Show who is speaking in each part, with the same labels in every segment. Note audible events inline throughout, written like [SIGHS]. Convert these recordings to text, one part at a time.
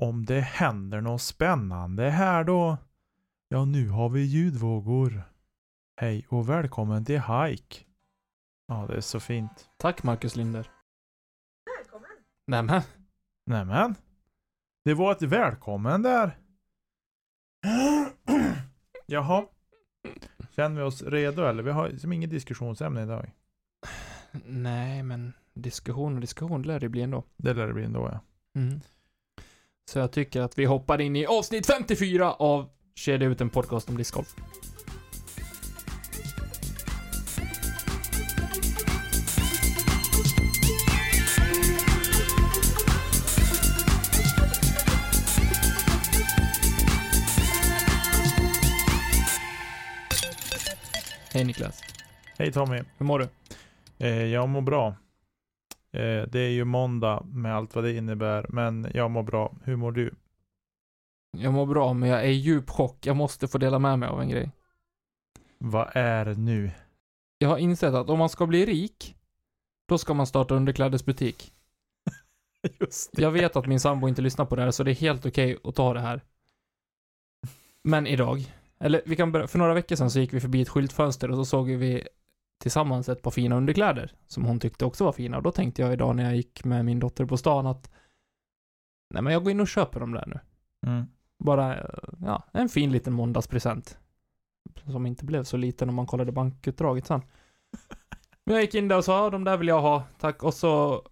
Speaker 1: Om det händer något spännande här då? Ja, nu har vi ljudvågor. Hej och välkommen till Hike. Ja, det är så fint.
Speaker 2: Tack Marcus Linder. Välkommen. Nämen.
Speaker 1: Nämen. Det var ett välkommen där. Jaha. Känner vi oss redo eller? Vi har som inget diskussionsämne idag.
Speaker 2: Nej, men diskussion och diskussion lär det bli ändå.
Speaker 1: Det lär det bli ändå ja.
Speaker 2: Mm. Så jag tycker att vi hoppar in i avsnitt 54 av Kedja ut en podcast om discgolf. Hej Niklas.
Speaker 1: Hej Tommy.
Speaker 2: Hur mår du?
Speaker 1: Eh, jag mår bra. Eh, det är ju måndag med allt vad det innebär, men jag mår bra. Hur mår du?
Speaker 2: Jag mår bra, men jag är i djup chock. Jag måste få dela med mig av en grej.
Speaker 1: Vad är det nu?
Speaker 2: Jag har insett att om man ska bli rik, då ska man starta underklädesbutik. [LAUGHS]
Speaker 1: Just det.
Speaker 2: Jag vet att min sambo inte lyssnar på det här, så det är helt okej att ta det här. Men idag, eller vi kan börja, för några veckor sedan så gick vi förbi ett skyltfönster och så såg vi tillsammans ett par fina underkläder som hon tyckte också var fina. Och då tänkte jag idag när jag gick med min dotter på stan att nej men jag går in och köper dem där nu.
Speaker 1: Mm.
Speaker 2: Bara, eh, ja, en fin liten måndagspresent. Som inte blev så liten om man kollade bankutdraget sen. Men [LAUGHS] jag gick in där och sa, ja, de där vill jag ha, tack. Och så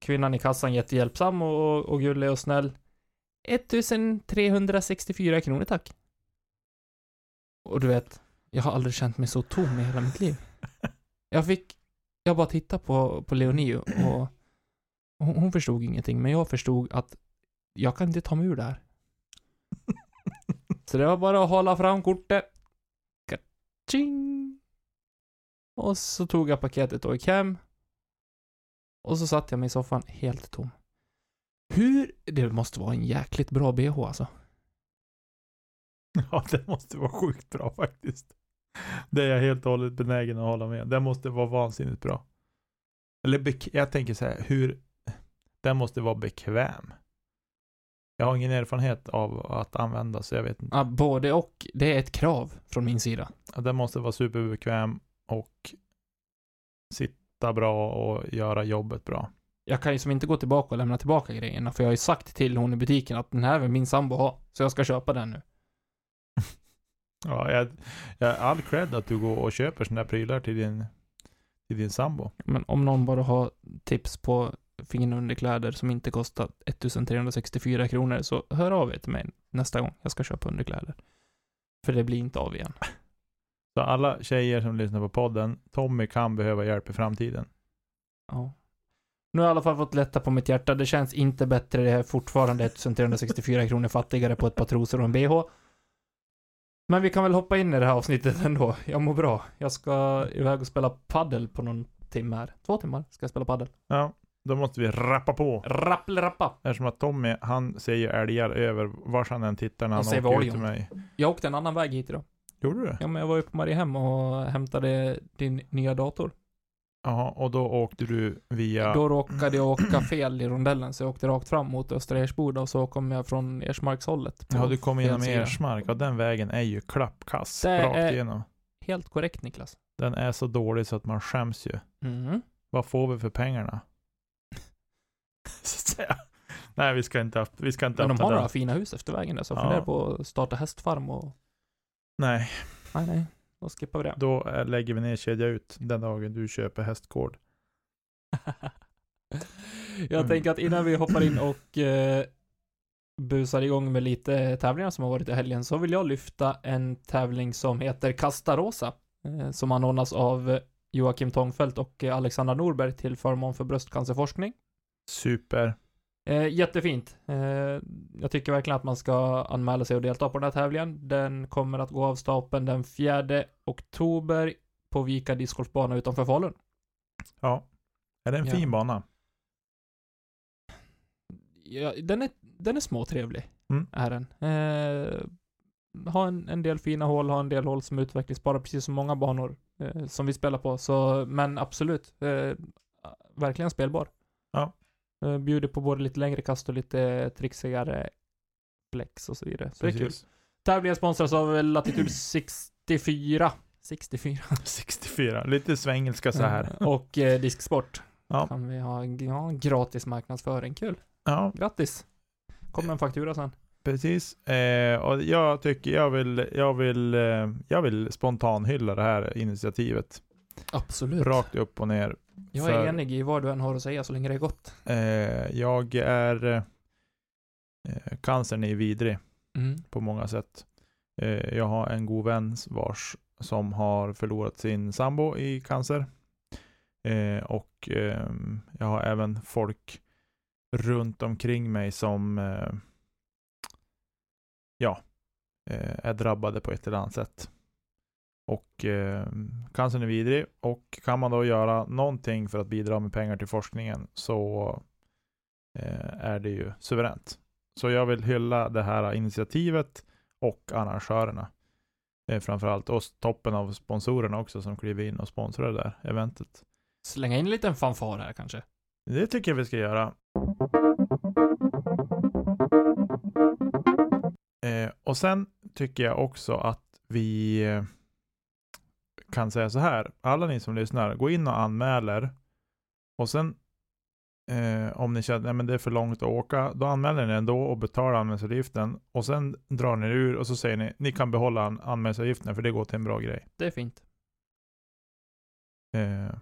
Speaker 2: kvinnan i kassan jättehjälpsam och, och gullig och snäll. 1364 kronor tack. Och du vet, jag har aldrig känt mig så tom i hela mitt liv. Jag fick, jag bara tittade på, på Leonie och hon, hon förstod ingenting, men jag förstod att jag kan inte ta mig ur det här. Så det var bara att hålla fram kortet. Kaching! Och så tog jag paketet och gick hem. Och så satt jag mig i soffan helt tom. Hur? Det måste vara en jäkligt bra bh alltså. [LAUGHS]
Speaker 1: Ja, det måste vara sjukt bra faktiskt. Det är jag helt och hållet benägen att hålla med. Det måste vara vansinnigt bra. Eller jag tänker så här, hur... Den måste vara bekväm. Jag har ingen erfarenhet av att använda, så jag vet inte.
Speaker 2: Ja, både och. Det är ett krav från min sida.
Speaker 1: Ja, Den måste vara superbekväm och sitta bra och göra jobbet bra.
Speaker 2: Jag kan ju som inte gå tillbaka och lämna tillbaka grejerna, för jag har ju sagt till hon i butiken att den här vill min sambo ha, så jag ska köpa den nu.
Speaker 1: Ja, jag, jag all cred att du går och köper sådana här prylar till din, till din sambo.
Speaker 2: Men om någon bara har tips på fina underkläder som inte kostar 1364 kronor, så hör av er till mig nästa gång jag ska köpa underkläder. För det blir inte av igen.
Speaker 1: Så alla tjejer som lyssnar på podden, Tommy kan behöva hjälp i framtiden.
Speaker 2: Ja. Nu har jag i alla fall fått lätta på mitt hjärta. Det känns inte bättre. Det är fortfarande 1364 kronor fattigare på ett par trosor och en bh. Men vi kan väl hoppa in i det här avsnittet ändå. Jag mår bra. Jag ska iväg och spela paddel på någon timme här. Två timmar ska jag spela paddel.
Speaker 1: Ja, då måste vi rappa på.
Speaker 2: Rappelrappa.
Speaker 1: Eftersom att Tommy, han ser ju älgar över vars han än tittar när han åker ut till mig.
Speaker 2: Jag åkte en annan väg hit idag.
Speaker 1: Gjorde du?
Speaker 2: Ja, men jag var ju på Mariehem och hämtade din nya dator.
Speaker 1: Jaha, och då åkte du via...
Speaker 2: Då råkade jag åka fel i rondellen, så jag åkte rakt fram mot Östra Ersboda och så kom jag från Ersmarkshållet.
Speaker 1: Ja, du kom genom. Ersmark. Ja, den vägen är ju klappkass.
Speaker 2: Det
Speaker 1: rakt
Speaker 2: är-
Speaker 1: igenom.
Speaker 2: Helt korrekt Niklas.
Speaker 1: Den är så dålig så att man skäms ju.
Speaker 2: Mm.
Speaker 1: Vad får vi för pengarna? [LAUGHS] så att säga. Nej, vi ska inte, vi ska inte
Speaker 2: Men de har några fina hus efter vägen där, så
Speaker 1: Ja.
Speaker 2: funderar på att starta hästfarm och...
Speaker 1: Nej,
Speaker 2: Nej, nej. Då skippar vi det.
Speaker 1: då eh, lägger vi ner kedja ut den dagen du köper hästgård. [LAUGHS]
Speaker 2: jag
Speaker 1: Mm.
Speaker 2: tänker att innan vi hoppar in och eh, busar igång med lite tävlingar som har varit i helgen, så vill jag lyfta en tävling som heter Kasta Rosa, eh, som anordnas av Joakim Tångfelt och Alexandra Norberg till förmån för bröstcancerforskning.
Speaker 1: Super.
Speaker 2: Eh, jättefint. Eh, jag tycker verkligen att man ska anmäla sig och delta på den här tävlingen. Den kommer att gå av stapeln den 4 oktober på Vika discgolfbana utanför Falun.
Speaker 1: Ja. Är det en
Speaker 2: Ja.
Speaker 1: fin bana?
Speaker 2: Ja, den är, den är småtrevlig.
Speaker 1: Mm.
Speaker 2: Är den. Eh, har en, en del fina hål, har en del hål som är utvecklingsbara, precis som många banor eh, som vi spelar på. Så, men absolut, eh, verkligen spelbar. Eh, bjuder på både lite längre kast och lite trixigare flex och så vidare. Så det är kul. Tävlingen sponsras av Latitude 64. 64.
Speaker 1: 64. Lite svengelska så här.
Speaker 2: Eh, Och eh, Disksport.
Speaker 1: Ja.
Speaker 2: Kan vi ha ja, gratis marknadsföring. Kul.
Speaker 1: Ja,
Speaker 2: Grattis. Kommer en faktura sen.
Speaker 1: precis. Eh, och jag tycker jag vill, jag vill, eh, jag vill spontanhylla det här initiativet.
Speaker 2: Absolut.
Speaker 1: Rakt upp och ner.
Speaker 2: Jag är
Speaker 1: för-
Speaker 2: enig i vad du än har att säga så länge det är gott.
Speaker 1: Eh, jag är, eh, cancern är vidrig
Speaker 2: Mm.
Speaker 1: på många sätt. Eh, jag har en god vän vars som har förlorat sin sambo i cancer. Eh, och ehm, jag har även folk runt omkring mig som eh, ja, eh, är drabbade på ett eller annat sätt. Och eh, cancern är vidrig och kan man då göra någonting för att bidra med pengar till forskningen så eh, är det ju suveränt. Så jag vill hylla det här initiativet och arrangörerna. Eh, framförallt och toppen av sponsorerna också som kliver in och sponsrar det där eventet.
Speaker 2: Slänga in en liten fanfar här kanske.
Speaker 1: Det tycker jag vi ska göra. Eh, och sen tycker jag också att vi eh, kan säga så här. Alla ni som lyssnar, gå in och anmäler. Och sen eh, om ni känner att det är för långt att åka, då anmäler ni ändå och betalar anmälningsavgiften. Och sen drar ni ur och så säger ni, ni kan behålla an- anmälningsavgiften för det går till en bra grej.
Speaker 2: Det är fint.
Speaker 1: Eh,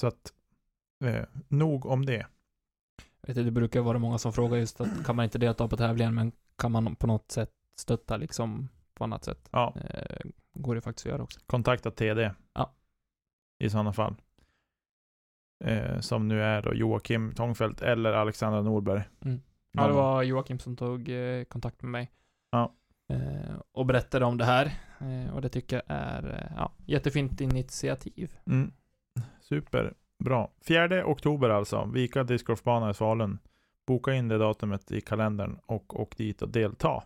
Speaker 1: så att, eh, nog om det.
Speaker 2: Jag vet, det brukar vara många som frågar just att kan man inte delta på tävlingen men kan man på något sätt stötta liksom på annat sätt.
Speaker 1: Ja,
Speaker 2: Eh, går det faktiskt att göra också.
Speaker 1: kontakta TD.
Speaker 2: Ja.
Speaker 1: I sådana fall. Eh, som nu är då Joakim Tångfeldt eller Alexandra Norberg.
Speaker 2: Mm. Ja, det var Joakim som tog eh, kontakt med mig.
Speaker 1: Ja.
Speaker 2: Eh, och berättade om det här. Eh, och det tycker jag är eh, ja, jättefint initiativ.
Speaker 1: Mm. Super. Bra. 4 oktober alltså. Vika discgolfbana i Falun. Boka in det datumet i kalendern och åk dit och delta.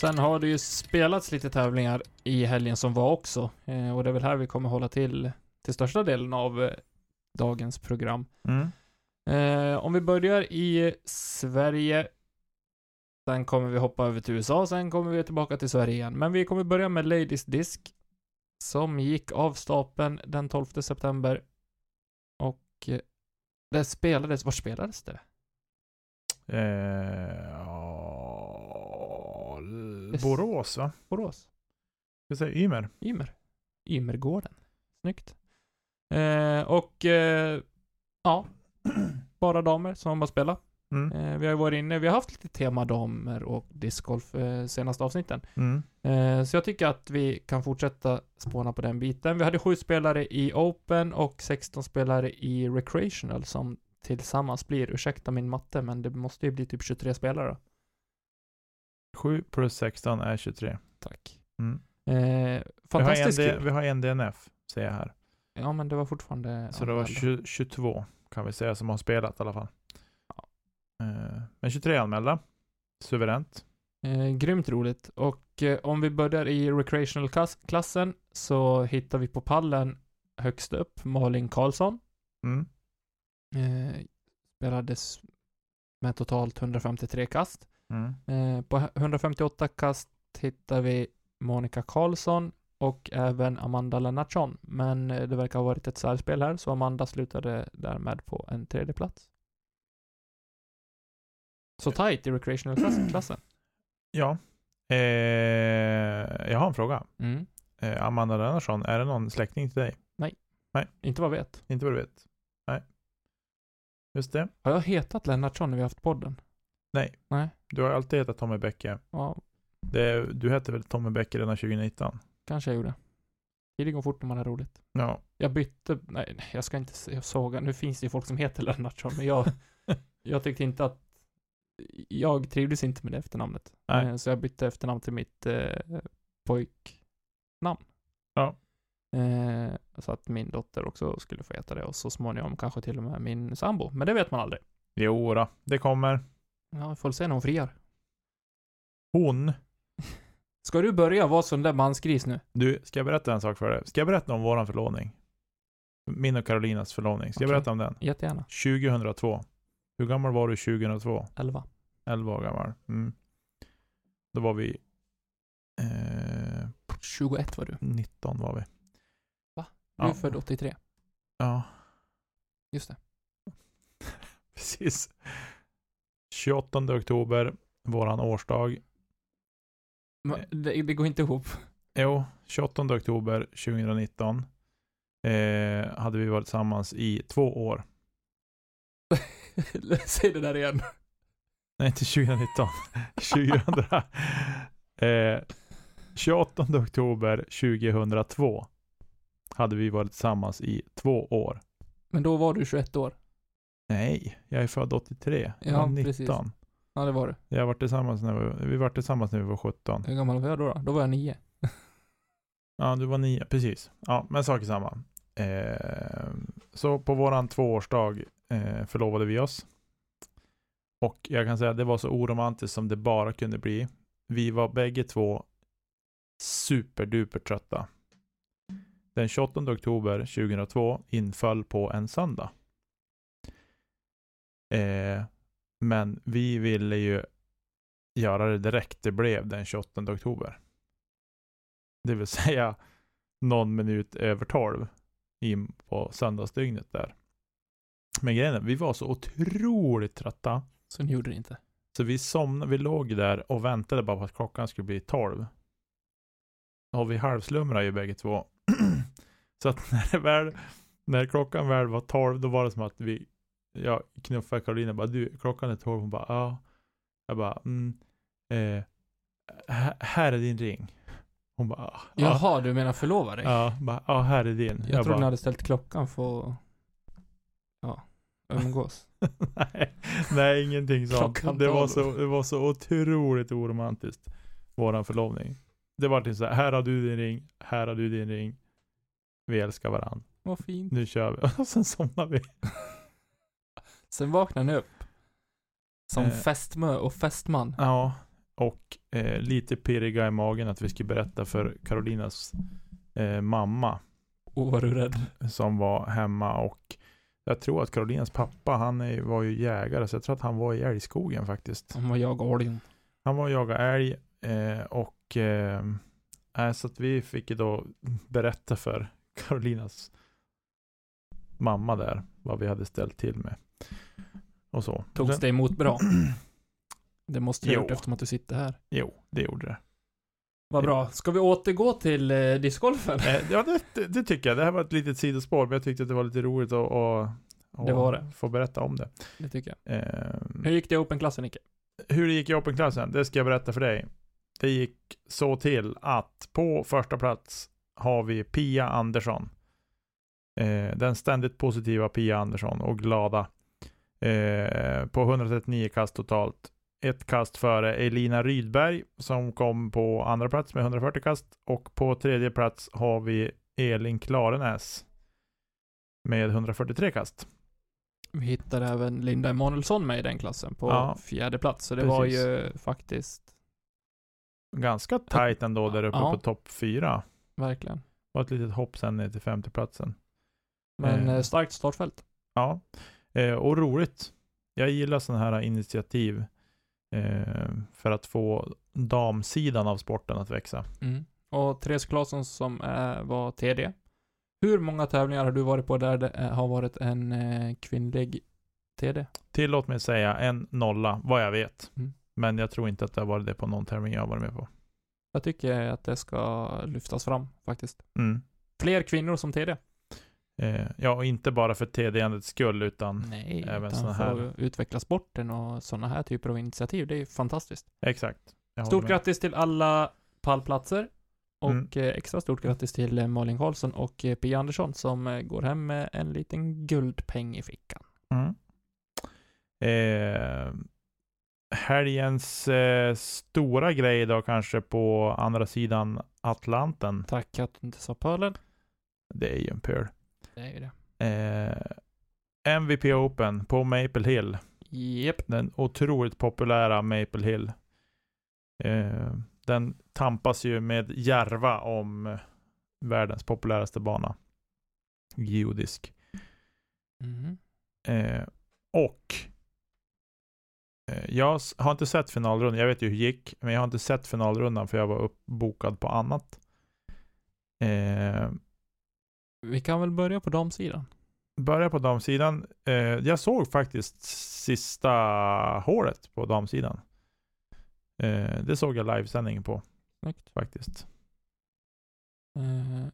Speaker 2: Sen har det ju spelats lite tävlingar i helgen som var också. Eh, och det är väl här vi kommer hålla till till största delen av eh, dagens program.
Speaker 1: Mm.
Speaker 2: Eh, om vi börjar i Sverige. Sen kommer vi hoppa över till USA, sen kommer vi tillbaka till Sverige igen. Men vi kommer börja med Ladies Disc. Som gick av stapeln den 12 september. Och eh, det spelades, var spelades det?
Speaker 1: Eh, ja, Borås va?
Speaker 2: Borås?
Speaker 1: Ska säga Ymer?
Speaker 2: Ymer. Ymergården. Snyggt. Eh, och eh, ja, [CLEARS THROAT] bara damer som har spelat.
Speaker 1: Mm.
Speaker 2: Eh, vi har ju varit inne, vi har haft lite tema damer och discgolf eh, senaste avsnitten.
Speaker 1: Mm.
Speaker 2: Eh, så jag tycker att vi kan fortsätta spåna på den biten. Vi hade sju spelare i Open och 16 spelare i Recreational som tillsammans blir, ursäkta min matte, men det måste ju bli typ 23 spelare.
Speaker 1: 7 plus 16 är 23.
Speaker 2: Tack.
Speaker 1: Mm.
Speaker 2: Eh,
Speaker 1: Vi, har
Speaker 2: fantastiskt
Speaker 1: en, vi har en DNF, säger jag här.
Speaker 2: Ja, men det var fortfarande
Speaker 1: Så det var
Speaker 2: anmälda.
Speaker 1: 20, 22 kan vi säga som har spelat i alla fall. Eh, Men 23 anmälda. Suveränt.
Speaker 2: Eh, grymt roligt. Och eh, om vi börjar i recreational-klassen så hittar vi på pallen högst upp Malin Karlsson.
Speaker 1: Mm.
Speaker 2: Eh, spelades med totalt 153 kast.
Speaker 1: Mm.
Speaker 2: Eh, på 158 kast hittar vi Monica Karlsson och även Amanda Lennartsson. Men eh, det verkar ha varit ett särspel här, så Amanda slutade därmed på en tredje plats. Så tight i recreational-klassen. [CLEARS THROAT]
Speaker 1: Ja. Eh, jag har en fråga.
Speaker 2: Mm.
Speaker 1: Eh, Amanda Lennartsson, är det någon släkting till dig?
Speaker 2: Inte vad jag vet.
Speaker 1: Inte vad du vet? Nej. Just det.
Speaker 2: Har jag hetat Lennartsson när vi har haft podden?
Speaker 1: Nej.
Speaker 2: Nej.
Speaker 1: Du har alltid hetat Tommy Bäcke.
Speaker 2: Ja,
Speaker 1: Det, du hette väl Tommy Bäcke redan 2019?
Speaker 2: kanske jag gjorde. Tiden går fort när man har roligt.
Speaker 1: Ja.
Speaker 2: Jag bytte, nej, jag ska inte såga, nu finns det ju folk som heter Lennartsson, men jag, [LAUGHS] jag tyckte inte att, jag trivdes inte med det efternamnet.
Speaker 1: Nej.
Speaker 2: Eh, Så jag bytte efternamn till mitt eh, pojknamn.
Speaker 1: Ja.
Speaker 2: Eh, så att min dotter också skulle få heta det och så småningom kanske till och med min sambo. Men det vet man aldrig.
Speaker 1: Jo då, det kommer.
Speaker 2: Ja, vi får se när hon friar.
Speaker 1: Hon.
Speaker 2: Ska du börja vara sån där mansgris nu?
Speaker 1: Du, ska jag berätta en sak för dig? Ska jag berätta om våran förlovning? Min och Karolinas förlovning. Ska jag
Speaker 2: Okej.
Speaker 1: berätta om den?
Speaker 2: Jättegärna.
Speaker 1: 2002. Hur gammal var du 2002?
Speaker 2: 11.
Speaker 1: 11 år gammal. Mm. Då var vi... Eh,
Speaker 2: 21 var du.
Speaker 1: 19 var vi.
Speaker 2: Va? Du är
Speaker 1: Ja.
Speaker 2: född 83.
Speaker 1: Ja,
Speaker 2: Just det. [LAUGHS]
Speaker 1: precis. 28 oktober, våran årsdag.
Speaker 2: Men det, det går inte ihop.
Speaker 1: Jo, 28 oktober 2019 eh, hade vi varit tillsammans i två år. [LAUGHS]
Speaker 2: Säg det där igen.
Speaker 1: Nej, inte 2019. 2000. [LAUGHS] Eh, 28 oktober 2002 hade vi varit tillsammans i två år.
Speaker 2: Men då var du 21 år.
Speaker 1: Nej, jag är född 83. Jag
Speaker 2: Ja,
Speaker 1: var 19.
Speaker 2: precis. Ja, det var du.
Speaker 1: Jag varit tillsammans när vi, vi var tillsammans när vi var 17.
Speaker 2: Hur gammal var jag då? Då, då var jag 9.
Speaker 1: Ja, du var 9, precis. Ja, men sak är samma. Eh, så på våran tvåårsdag eh, förlovade vi oss. Och jag kan säga att det var så oromantiskt som det bara kunde bli. Vi var bägge två superduper trötta. Den 28 oktober 2002 inföll på en söndag. Eh, men vi ville ju göra det direkt det blev den 28 oktober. Det vill [LAUGHS] säga någon minut över 12 in på söndagsdygnet där. Men grejen är, vi var så otroligt trötta.
Speaker 2: Så ni gjorde det inte.
Speaker 1: Så vi somnade, vi låg där och väntade bara på att klockan skulle bli 12. Och vi halvslumrade ju bägge två. [CLEARS THROAT] så att när, det väl, när klockan väl var 12, då var det som att vi, jag knuffade Karolina bara, du, klockan är 12. Hon bara, ja. Jag bara, mm, eh, här- är din ring. Hon bara, ja.
Speaker 2: Jaha, du menar förlova dig?
Speaker 1: Ja, bara, ja här är din.
Speaker 2: jag trodde
Speaker 1: bara,
Speaker 2: ni hade ställt klockan för att, ja, umgås. [LAUGHS]
Speaker 1: nej, nej, ingenting sånt. Det var,
Speaker 2: tolv.
Speaker 1: så, det var så otroligt oromantiskt. Våran förlovning. Det var typ så här, här har du din ring, här har du din ring. Vi älskar varandra.
Speaker 2: Vad fint.
Speaker 1: Nu kör vi. [LAUGHS] Och sen somnar vi.
Speaker 2: Sen vaknade ni upp. Som
Speaker 1: Eh.
Speaker 2: fästmö och fästman.
Speaker 1: Ja, och eh, lite pirriga i magen att vi skulle berätta för Carolinas eh, mamma
Speaker 2: Och var du rädd?
Speaker 1: som var hemma och jag tror att Carolinas pappa, han är, var ju jägare så jag tror att han var i älgskogen faktiskt.
Speaker 2: Om vad jag och Orion.
Speaker 1: Han var och jagade älg eh, och eh, så att vi fick ju då berätta för Carolinas mamma där vad vi hade ställt till med. Och så.
Speaker 2: Togs
Speaker 1: Sen-
Speaker 2: det emot bra? [CLEARS THROAT] Det måste ha gjort
Speaker 1: Jo.
Speaker 2: eftersom att du sitter här.
Speaker 1: Jo, det gjorde det.
Speaker 2: Vad bra. Ska vi återgå till eh, discgolfen?
Speaker 1: Eh, ja, det, det, det tycker jag. Det här var ett litet sidospår, men jag tyckte att det var lite roligt att, att, att
Speaker 2: Det var det.
Speaker 1: få berätta om det.
Speaker 2: Det tycker jag.
Speaker 1: Eh,
Speaker 2: Hur gick det i Open-klassen, Nicke?
Speaker 1: hur det gick i Open-klassen, det ska jag berätta för dig. Det gick så till att på första plats har vi Pia Andersson. Eh, den ständigt positiva Pia Andersson och glada. Eh, på 139 kast totalt. Ett kast före Elina Rydberg som kom på andra plats med 140 kast. Och på tredje plats har vi Elin Klarenäs med 143 kast.
Speaker 2: Vi hittade även Linda Emanuelsson med i den klassen på
Speaker 1: Ja.
Speaker 2: fjärde plats. Så det var
Speaker 1: Precis.
Speaker 2: ju faktiskt,
Speaker 1: Ganska tight ändå där uppe
Speaker 2: Ja.
Speaker 1: på topp fyra.
Speaker 2: verkligen.
Speaker 1: Och ett litet hopp sen ner till femteplatsen.
Speaker 2: Men
Speaker 1: Eh.
Speaker 2: eh, starkt startfält.
Speaker 1: Ja, eh, och roligt. Jag gillar sådana här initiativ eh, för att få damsidan av sporten att växa.
Speaker 2: Mm. Och Therese Claesson som eh, var TD. Hur många tävlingar har du varit på där det eh, har varit en kvinnlig TD?
Speaker 1: Tillåt mig säga en nolla, vad jag vet.
Speaker 2: Mm.
Speaker 1: Men jag tror inte att det har varit det på någon tävling jag har varit med på.
Speaker 2: Jag tycker att det ska lyftas fram faktiskt.
Speaker 1: Mm.
Speaker 2: Fler kvinnor som TD.
Speaker 1: Eh, ja, och inte bara för TD-endets skull, utan
Speaker 2: Nej,
Speaker 1: även
Speaker 2: för
Speaker 1: här-
Speaker 2: att utveckla sporten och sådana här typer av initiativ. Det är ju fantastiskt.
Speaker 1: exakt.
Speaker 2: Stort
Speaker 1: med.
Speaker 2: grattis till alla pallplatser. Och
Speaker 1: Mm.
Speaker 2: eh, extra stort grattis till eh, Malin Karlsson och eh, Pia Andersson som går hem med en liten guldpeng i fickan.
Speaker 1: Mm. Eh, helgens eh, stora grej då kanske på andra sidan Atlanten.
Speaker 2: Tack att du inte sa pölen.
Speaker 1: Det är ju en pöl.
Speaker 2: Det är ju det.
Speaker 1: Eh, MVP Open på Maple Hill.
Speaker 2: Japp.
Speaker 1: Den otroligt populära Maple Hill. Eh, den tampas ju med Järva om världens populäraste bana. Geodisk.
Speaker 2: Mhm.
Speaker 1: Eh, och eh, jag har inte sett finalrundan. Jag vet ju hur det gick, men jag har inte sett finalrundan för jag var uppbokad på annat. Eh,
Speaker 2: Vi kan väl börja på damsidan.
Speaker 1: börja på damsidan. Eh, jag såg faktiskt sista hålet på damsidan. Eh, det såg jag livesändningen på
Speaker 2: Snyggt.
Speaker 1: faktiskt.
Speaker 2: Eh,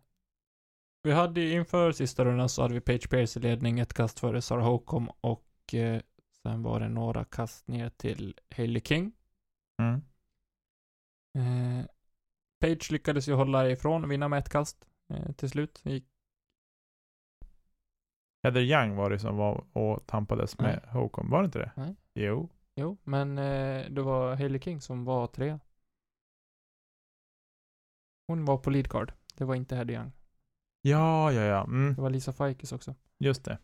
Speaker 2: vi hade inför sista rundan så hade vi Page Pierce i ledning, ett kast före Sarah Holcomb och eh, sen var det några kast ner till Hailey King.
Speaker 1: Mm.
Speaker 2: Eh, Page lyckades ju hålla ifrån och vinna med ett kast eh, till slut. Gick,
Speaker 1: Heather Young var det som var och tampades med Håkon. Var det inte det?
Speaker 2: Nej.
Speaker 1: Jo.
Speaker 2: jo, men eh, det var Hailey King som var trea. Hon var på lead card. Det var inte Heather Young.
Speaker 1: Ja, ja, ja. Mm,
Speaker 2: Det var Lisa Fikes också.
Speaker 1: just det.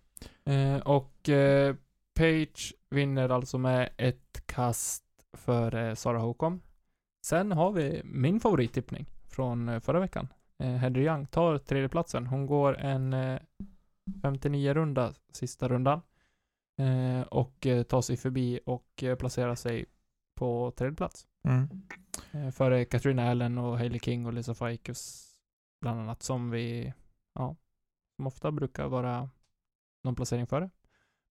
Speaker 2: Eh, och eh, Page vinner alltså med ett kast för Sarah Håkon. Sen har vi min favorittippning från eh, förra veckan. Eh, Heather Young tar tredjeplatsen. Hon går en eh, 59-runda sista rundan. Eh, och eh, tar sig förbi och eh, placerar sig på tredje plats.
Speaker 1: Mm.
Speaker 2: Eh, före Katrina Allen och Hailey King och Lisa Fikes bland annat som vi, ja, som ofta brukar vara någon placering före.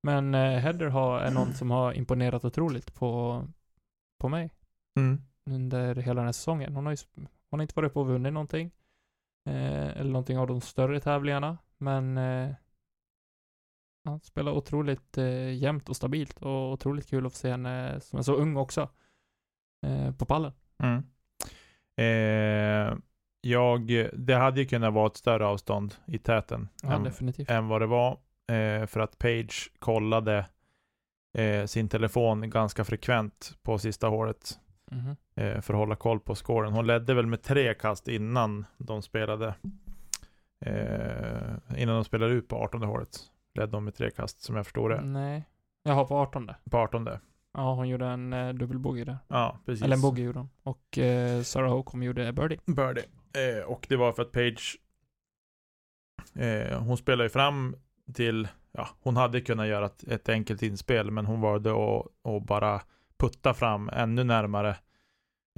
Speaker 2: Men eh, Heather har, är någon som har imponerat otroligt på, på mig
Speaker 1: Mm.
Speaker 2: under hela den här säsongen. Hon har ju hon har inte varit på och vunnit någonting. Eh, eller någonting av de större tävlingarna. Men eh, ja, spelar otroligt eh, jämnt och stabilt och otroligt kul att få se henne som är så ung också. Eh, på pallen.
Speaker 1: Mm. Eh, jag, det hade ju kunnat vara ett större avstånd i täten
Speaker 2: Ja,
Speaker 1: än, än vad det var. Eh, för att Page kollade eh, sin telefon ganska frekvent på sista hålet. Eh, för att hålla koll på scoren. Hon ledde väl med tre kast innan de spelade. Eh, innan de spelade ut på 18 hålet. Ledde de med tre kast som jag förstår det.
Speaker 2: Nej. Jaha, på 18.
Speaker 1: På 18.
Speaker 2: Ja, hon gjorde en eh, dubbelbogey där.
Speaker 1: Ja, precis.
Speaker 2: Eller en bogey gjorde hon. Och eh, Sarah Holcomb gjorde birdie.
Speaker 1: Birdie. Eh, och det var för att Page eh, hon spelade ju fram till, ja, hon hade kunnat göra ett, ett enkelt inspel, men hon valde att, att bara putta fram ännu närmare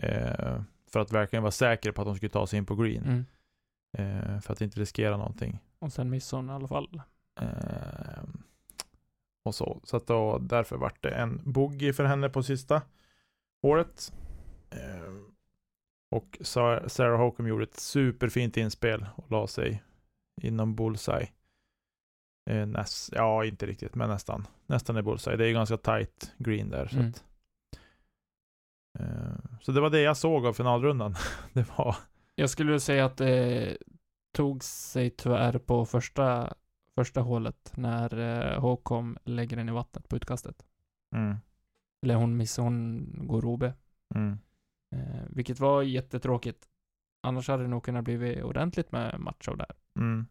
Speaker 1: eh, för att verkligen vara säker på att hon skulle ta sig in på green.
Speaker 2: Mm.
Speaker 1: Eh, för att inte riskera någonting.
Speaker 2: Och sen missade hon i alla fall.
Speaker 1: Eh, och så. Så att då, därför vart det en bogey för henne på sista året. Eh, och Sa- Sarah Holcomb gjorde ett superfint inspel och la sig inom bullseye. Eh, näst, ja, inte riktigt, men nästan. Nästan i bullseye. Det är ganska tight green där. Så,
Speaker 2: Mm.
Speaker 1: att, eh, så det var det jag såg av finalrundan. [LAUGHS] det var
Speaker 2: Jag skulle säga att det tog sig tyvärr på första, första hålet när eh, Håkom lägger den i vattnet på utkastet.
Speaker 1: mm,
Speaker 2: Eller hon missar, hon går OB.
Speaker 1: mm,
Speaker 2: Eh, vilket var jättetråkigt. Annars hade det nog kunnat bli ordentligt med match av det här.
Speaker 1: Mm.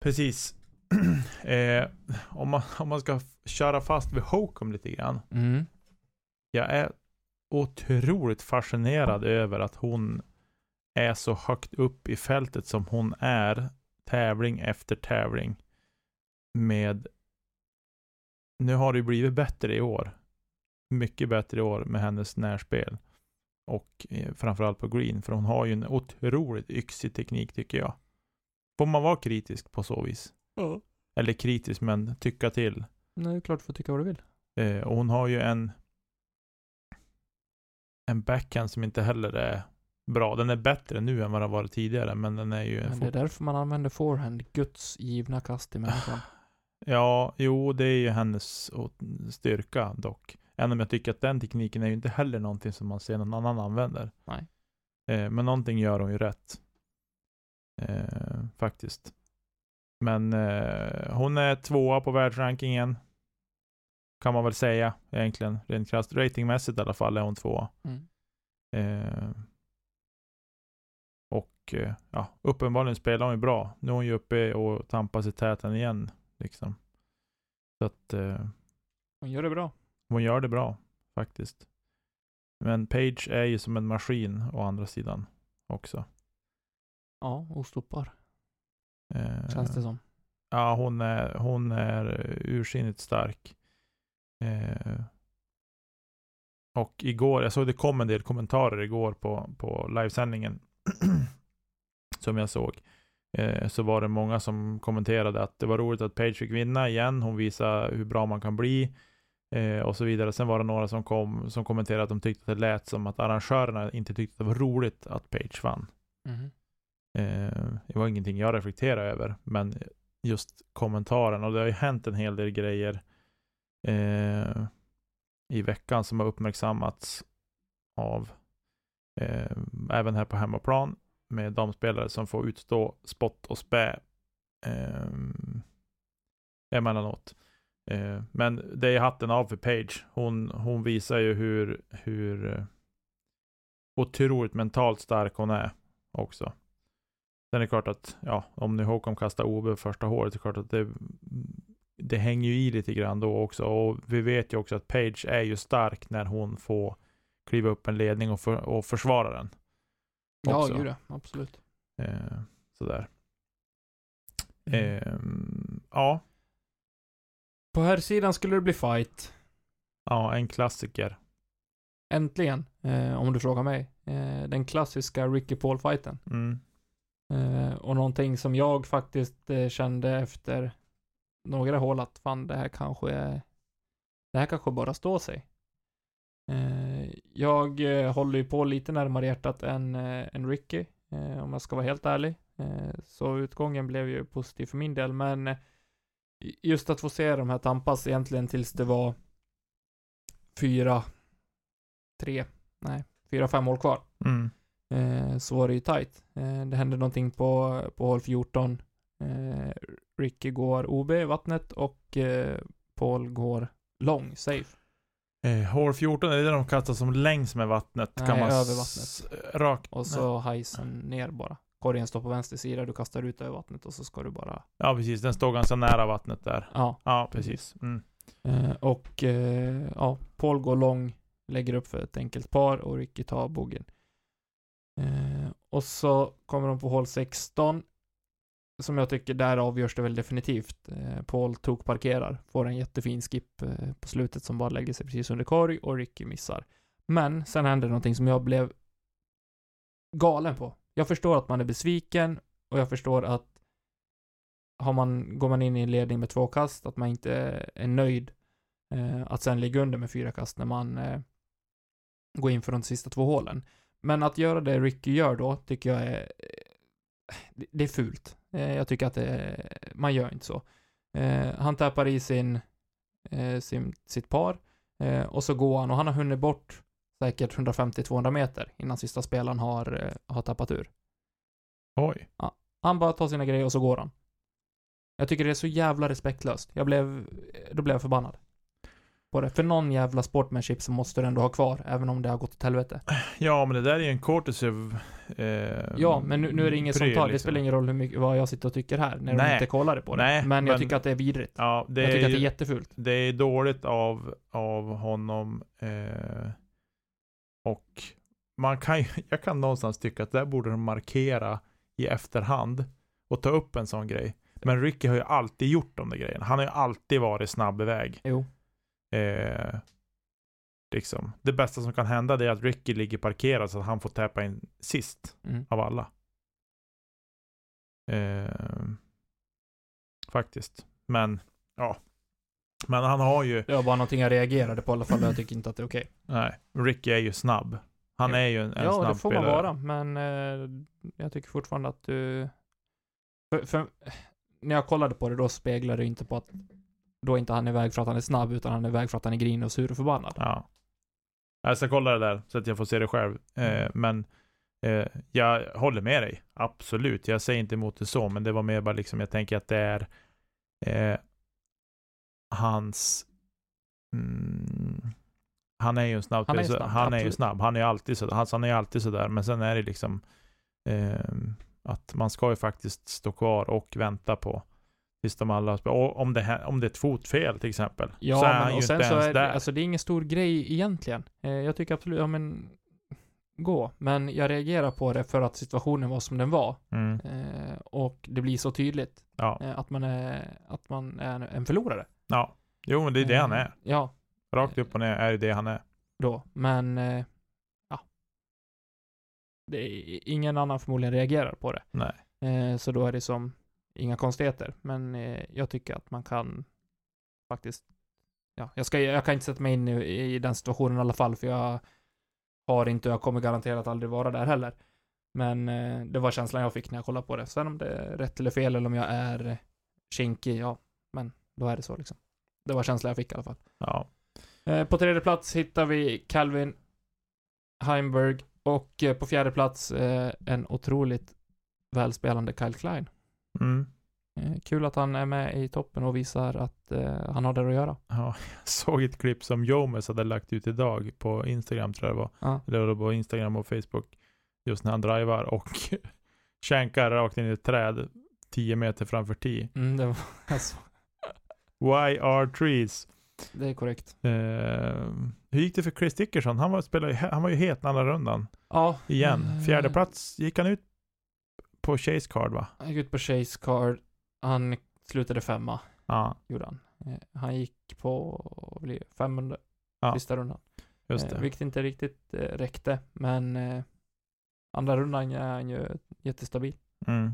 Speaker 1: Precis. [CLEARS THROAT] eh, om, man, om man ska köra fast vid Hokum lite grann.
Speaker 2: Mm.
Speaker 1: Jag är otroligt fascinerad över att hon är så högt upp i fältet som hon är tävling efter tävling. Med nu har det ju blivit bättre i år. Mycket bättre i år med hennes närspel. Och eh, framförallt på green. För hon har ju en otroligt yxig teknik tycker jag. Får man vara kritisk på så vis?
Speaker 2: Ja.
Speaker 1: Eller kritisk men tycka till.
Speaker 2: Nej, det är klart du får tycka vad du vill.
Speaker 1: Eh, och hon har ju en en backhand som inte heller är bra. Den är bättre nu än vad den varit tidigare, men den är ju...
Speaker 2: Men det är därför man använder forehand, Guds givna kast i människan. [SIGHS]
Speaker 1: Ja, jo, det är ju hennes styrka dock. Även om jag tycker att den tekniken är ju inte heller någonting som man ser någon annan använder.
Speaker 2: Nej.
Speaker 1: Eh, men någonting gör hon ju rätt. Eh, faktiskt. Men eh, hon är tvåa på världsrankingen. Kan man väl säga egentligen. Rent krasst ratingmässigt i alla fall är hon tvåa.
Speaker 2: Mm.
Speaker 1: Eh, och eh, ja, uppenbarligen spelar hon ju bra. Nu är hon ju uppe och tampas i täten igen. Liksom. Så att eh,
Speaker 2: Hon gör det bra.
Speaker 1: hon gör det bra faktiskt. Men Page är ju som en maskin å andra sidan också.
Speaker 2: Ja, ostoppbar.
Speaker 1: Eh,
Speaker 2: Känns det som.
Speaker 1: Ja, hon är, hon är ursinnigt stark. Eh, och igår, jag såg det kom en del kommentarer igår på, på livesändningen. [CLEARS THROAT] som jag såg. Eh, så var det många som kommenterade att det var roligt att Page fick vinna igen. Hon visar hur bra man kan bli. Eh, och så vidare. Sen var det några som, kom, som kommenterade att de tyckte att det lät som att arrangörerna inte tyckte att det var roligt att Page vann.
Speaker 2: Mhm.
Speaker 1: Eh, det var ingenting jag reflekterade över, men just kommentaren och det har ju hänt en hel del grejer eh, i veckan som har uppmärksammats av eh, även här på hemmaplan med damspelare som får utstå spott och spä eh, emellanåt. Eh, men det är hatten av för Page. Hon, hon visar ju hur, hur eh, otroligt mentalt stark hon är också. Sen är det klart att, ja, om nu Håkon kastar OB första håret, det är klart att det, det hänger ju i lite grann då också. Och vi vet ju också att Page är ju stark när hon får kliva upp en ledning och, för, och försvara den.
Speaker 2: Ja,
Speaker 1: också.
Speaker 2: gud ja. Absolut.
Speaker 1: Eh, sådär.
Speaker 2: Mm.
Speaker 1: Ehm, ja,
Speaker 2: På här sidan skulle det bli fight.
Speaker 1: ja, en klassiker.
Speaker 2: Äntligen, eh, om du frågar mig. Eh, den klassiska Ricky Paul-fighten.
Speaker 1: Mm.
Speaker 2: Eh, och någonting som jag faktiskt eh, kände efter några hål att fan, det här kanske det här kanske bara står sig. Eh, jag eh, håller ju på lite närmare hjärtat än, eh, än Ricky, om jag ska vara helt ärlig. Så utgången blev ju positiv för min del, men just att få se de här tampas egentligen tills det var fyra, tre, nej, fyra, fem år kvar
Speaker 1: Mm.
Speaker 2: så var det ju. Eh, det hände någonting på, på hål 14. Eh, Ricky går OB i vattnet och Paul går lång, safe.
Speaker 1: Eh, hål 14, är det de kastar som längs med vattnet?
Speaker 2: Nej,
Speaker 1: kan man
Speaker 2: över
Speaker 1: s- Rakt.
Speaker 2: Och så hajsen ner bara. Korgen står på vänster sida, du kastar ut över vattnet och så ska du bara,
Speaker 1: Ja, precis. Den står ganska nära vattnet där.
Speaker 2: ja.
Speaker 1: Ja, precis. Mm.
Speaker 2: Eh, och eh, ja, Paul går lång, lägger upp för ett enkelt par och Ricky tar bogen. Eh, och så kommer de på hål 16. Som jag tycker, där avgörs det väl definitivt. Eh, Paul tog parkerar, får en jättefin skip eh, på slutet som bara lägger sig precis under korg och Ricky missar. Men sen händer någonting som jag blev galen på. Jag förstår att man är besviken och jag förstår att har man, går man in i en ledning med två kast, att man inte är nöjd eh, att sen ligga under med fyra kast när man eh, går in för de sista två hålen. Men att göra det Ricky gör då, tycker jag är eh, det är fult. Eh, jag tycker att det, man gör inte så. Eh, han tappar i sin, eh, sin, sitt par eh, och så går han och han har hunnit bort säkert 150-200 meter innan sista spelaren har, eh, har tappat ur.
Speaker 1: Oj.
Speaker 2: Han bara tar sina grejer och så går han. Jag tycker det är så jävla respektlöst. Jag blev, då blev jag förbannad. På det. För någon jävla sportmanship så måste du ändå ha kvar, även om det har gått åt helvete.
Speaker 1: Ja, men det där är ju en courtesy eh,
Speaker 2: Ja, men nu, nu är det ingen som
Speaker 1: pryl,
Speaker 2: tar, det
Speaker 1: liksom.
Speaker 2: spelar ingen roll hur mycket, vad jag sitter och tycker här, när de
Speaker 1: Nej.
Speaker 2: inte kollade på det.
Speaker 1: Nej,
Speaker 2: men jag
Speaker 1: men-
Speaker 2: tycker att det är vidrigt.
Speaker 1: Ja, det
Speaker 2: jag tycker
Speaker 1: är,
Speaker 2: att det är jättefult.
Speaker 1: det är dåligt av, av honom. Eh, och man kan [LAUGHS] jag kan någonstans tycka att där borde de markera i efterhand och ta upp en sån grej. Men Ricky har ju alltid gjort de där grejerna. Han har ju alltid varit snabb iväg.
Speaker 2: Jo.
Speaker 1: Eh, liksom. Det bästa som kan hända är att Ricky ligger parkerad så att han får täppa in sist
Speaker 2: Mm.
Speaker 1: av alla. Eh, faktiskt. Men, ja. Men han har ju,
Speaker 2: Det var bara någonting jag reagerade på i alla fall, jag tycker inte att det är okej.
Speaker 1: nej, Ricky är ju snabb. Han
Speaker 2: Ja.
Speaker 1: är ju en, en
Speaker 2: Ja,
Speaker 1: snabb
Speaker 2: det får man vara, men eh, jag tycker fortfarande att du... För, för, när jag kollade på det då speglade det inte på att då är inte han iväg för att han är snabb, utan han är iväg för att han är grinig och sur och förbannad.
Speaker 1: Ja. Jag ska kolla det där så att jag får se det själv. Eh,
Speaker 2: Mm.
Speaker 1: men Eh, jag håller med dig, absolut. Jag säger inte emot det så, men det var mer bara liksom, jag tänker att det är eh, hans mm, han är ju en snabb
Speaker 2: Han är ju snabb,
Speaker 1: han är ju snabb. Han är ju alltid så, han, han är ju alltid sådär. Men sen är det liksom eh, att man ska ju faktiskt stå kvar och vänta på tills de alla. Och om det, här, om det är ett fotfel till exempel.
Speaker 2: Ja,
Speaker 1: så är han
Speaker 2: men
Speaker 1: ju
Speaker 2: och sen
Speaker 1: inte
Speaker 2: så
Speaker 1: ens
Speaker 2: är
Speaker 1: där.
Speaker 2: alltså det är ingen stor grej egentligen. Eh, jag tycker absolut, ja men, gå. Men jag reagerar på det för att situationen var som den var.
Speaker 1: mm,
Speaker 2: Eh, och det blir så tydligt
Speaker 1: ja.
Speaker 2: eh, att man är, att man är en förlorare.
Speaker 1: ja. Jo, men det är det han
Speaker 2: Eh,
Speaker 1: är.
Speaker 2: Ja,
Speaker 1: Rakt upp och ner är det det han är.
Speaker 2: då. Men, eh, ja. Det är, ingen annan förmodligen reagerar på det.
Speaker 1: Nej.
Speaker 2: Eh, så då är det som inga konstigheter. Men eh, jag tycker att man kan faktiskt, ja, jag, ska, jag kan inte sätta mig in i, i den situationen i alla fall, för jag har inte, jag kommer garanterat aldrig vara där heller. Men eh, det var känslan jag fick när jag kollade på det. Sen om det är rätt eller fel, eller om jag är kinkig, ja, men då är det så liksom. Det var känslan jag fick i alla fall.
Speaker 1: Ja.
Speaker 2: Eh, på tredje plats hittar vi Calvin Heimberg och på fjärde plats en otroligt välspelande Kyle Klein.
Speaker 1: Mm.
Speaker 2: Eh, kul att han är med i toppen och visar att eh, han har där att göra.
Speaker 1: Ja, jag såg ett klipp som Jomes hade lagt ut idag på Instagram tror jag det var.
Speaker 2: Ja.
Speaker 1: Eller på Instagram och Facebook. Just när han drivar och [LAUGHS] känkar rakt in i ett träd 10 meter framför tee.
Speaker 2: Mm, det, var, [LAUGHS] alltså,
Speaker 1: Why are trees?
Speaker 2: det är korrekt.
Speaker 1: Eh, hur gick det för Chris Dickerson? Han var, spelade, han var ju het den andra rundan.
Speaker 2: Ja.
Speaker 1: Igen.
Speaker 2: eh,
Speaker 1: Fjärde plats gick han ut på Chase Card va?
Speaker 2: Han gick ut på Chase Card. Han slutade femma,
Speaker 1: Ja,
Speaker 2: gjorde han. Eh, han gick på, blir det, 500
Speaker 1: Ja.
Speaker 2: sista rundan.
Speaker 1: just
Speaker 2: Eh,
Speaker 1: det.
Speaker 2: vilket inte riktigt eh, räckte, men eh, andra rundan är han ju jättestabil.
Speaker 1: Mm.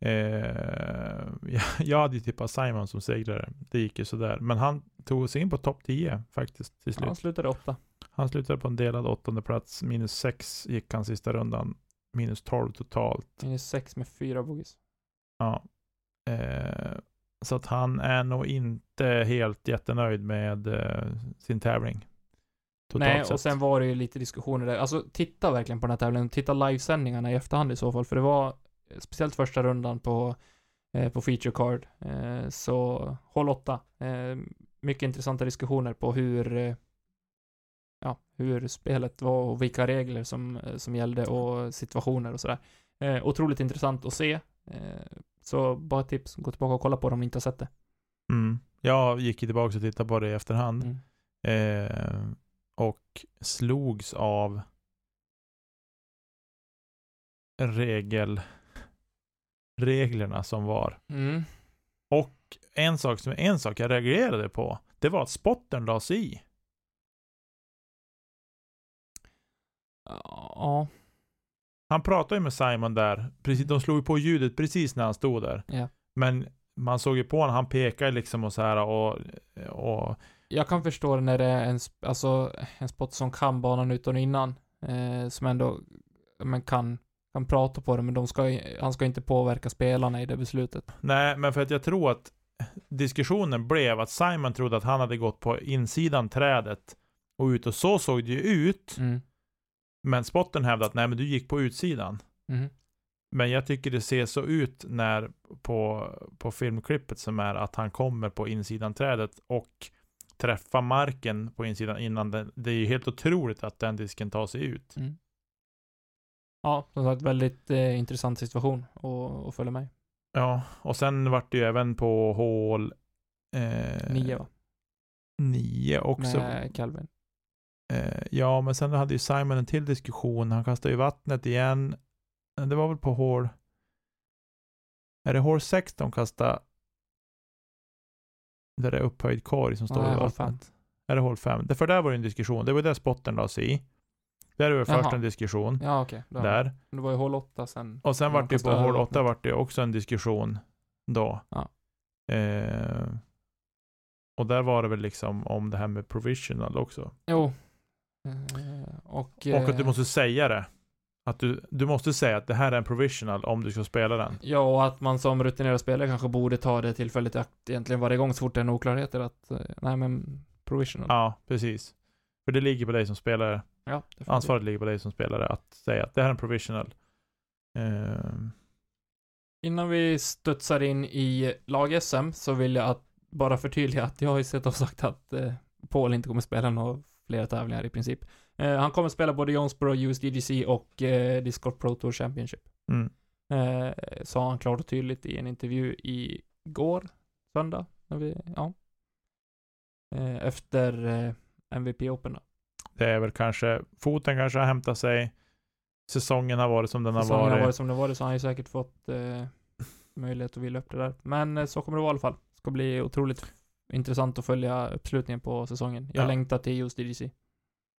Speaker 1: Eh, [LAUGHS] jag, jag hade ju tippat Simon som segrare. Det gick ju sådär. Men han tog sig in på topp 10 faktiskt till slut.
Speaker 2: Han slutade åtta.
Speaker 1: Han slutade på en delad åttonde plats. Minus 6 gick han sista rundan. Minus 12 totalt.
Speaker 2: Minus sex med fyra bogeys.
Speaker 1: Ja. Eh, så att han är nog inte helt jättenöjd med eh, sin tävling. Totalt
Speaker 2: Nej,
Speaker 1: sett.
Speaker 2: och sen var det ju lite diskussioner där. Alltså, titta verkligen på den här tävlingen. Titta livesändningarna i efterhand i så fall, för det var eh, speciellt första rundan på, eh, på feature card. Eh, så håll åtta. Eh, mycket intressanta diskussioner på hur, ja, hur spelet var och vilka regler som, eh, som gällde och situationer och sådär. Eh, otroligt intressant att se. Eh, så bara ett tips, gå tillbaka och kolla på det om ni inte har sett det.
Speaker 1: Mm. Jag gick tillbaka och tittade på det i efterhand.
Speaker 2: Mm.
Speaker 1: Eh, och slogs av regel reglerna som var.
Speaker 2: Mm.
Speaker 1: Och en sak, som, en sak jag reagerade på, det var att spotten lades i.
Speaker 2: Ja.
Speaker 1: Han pratade ju med Simon där, precis, de slog ju på ljudet precis när han stod där.
Speaker 2: Ja.
Speaker 1: Men man såg ju på honom, han pekade liksom och så här och, och
Speaker 2: Jag kan förstå det när det är en, alltså, en spot som kan banan utan och innan. Eh, som ändå men kan, kan prata på det, men de ska, han ska inte påverka spelarna i det beslutet.
Speaker 1: Nej, men för att jag tror att diskussionen blev att Simon trodde att han hade gått på insidan trädet och ut och så såg det ju ut.
Speaker 2: Mm.
Speaker 1: Men spotten hävdade att nej men du gick på utsidan.
Speaker 2: Mhm.
Speaker 1: Men jag tycker det ser så ut när på, på filmklippet som är att han kommer på insidan trädet och träffar marken på insidan innan den. Det är ju helt otroligt att den disken tar sig ut.
Speaker 2: Mm. Ja, som sagt, väldigt eh, intressant situation att att följa med.
Speaker 1: Ja, och sen vart det ju även på hål eh,
Speaker 2: Nio va?
Speaker 1: nio också.
Speaker 2: Med Calvin.
Speaker 1: Eh, ja, men sen hade ju Simon en till diskussion. Han kastade ju vattnet igen. Eh, Det var väl på hål... Är det hål 6 de kastade? Där det är upphöjd korg som står
Speaker 2: Nej,
Speaker 1: i vattnet. Är det hål 5? För där var det en diskussion. Det var där spotten lades i. Där var det först en diskussion.
Speaker 2: Ja, okej. då.
Speaker 1: Där.
Speaker 2: Det var ju hål 8 sen.
Speaker 1: Och sen vart det på hål
Speaker 2: över
Speaker 1: 8
Speaker 2: vattnet.
Speaker 1: vart det också en diskussion då.
Speaker 2: Ja.
Speaker 1: Eh, och där var det väl liksom om det här med provisional också.
Speaker 2: Jo. Eh, och...
Speaker 1: Och att du
Speaker 2: eh,
Speaker 1: måste säga det. Att du, du måste säga att det här är en provisional om du ska spela den.
Speaker 2: Ja, och att man som rutinerad spelare kanske borde ta det tillfället i akt egentligen varje gång så fort det är en oklarheter att, eh, nej men, provisional.
Speaker 1: Ja, precis. För det ligger på dig som spelare.
Speaker 2: Ja.
Speaker 1: Ansvaret ligger på dig som spelare att säga att det här är en provisional. Ehm,
Speaker 2: Innan vi studsar in i lag-SM så vill jag att bara förtydliga att jag har ju sett och sagt att eh, Paul inte kommer spela några fler tävlingar i princip. Eh, han kommer spela både Jonesboro USDGC och eh, Discord Pro Tour Championship.
Speaker 1: mm.
Speaker 2: Eh, sa han klart och tydligt i en intervju igår, söndag, när vi, ja. Eh, efter eh, MVP Open då.
Speaker 1: Det är väl kanske, foten kanske har hämtat sig. Säsongen har varit som den har
Speaker 2: Säsongen
Speaker 1: varit.
Speaker 2: har varit som det varit så han har ju säkert fått eh, möjlighet att vila upp det där. Men så kommer det vara i alla fall. Det ska bli otroligt intressant att följa uppslutningen på säsongen. Jag
Speaker 1: Ja.
Speaker 2: längtar till just DDC.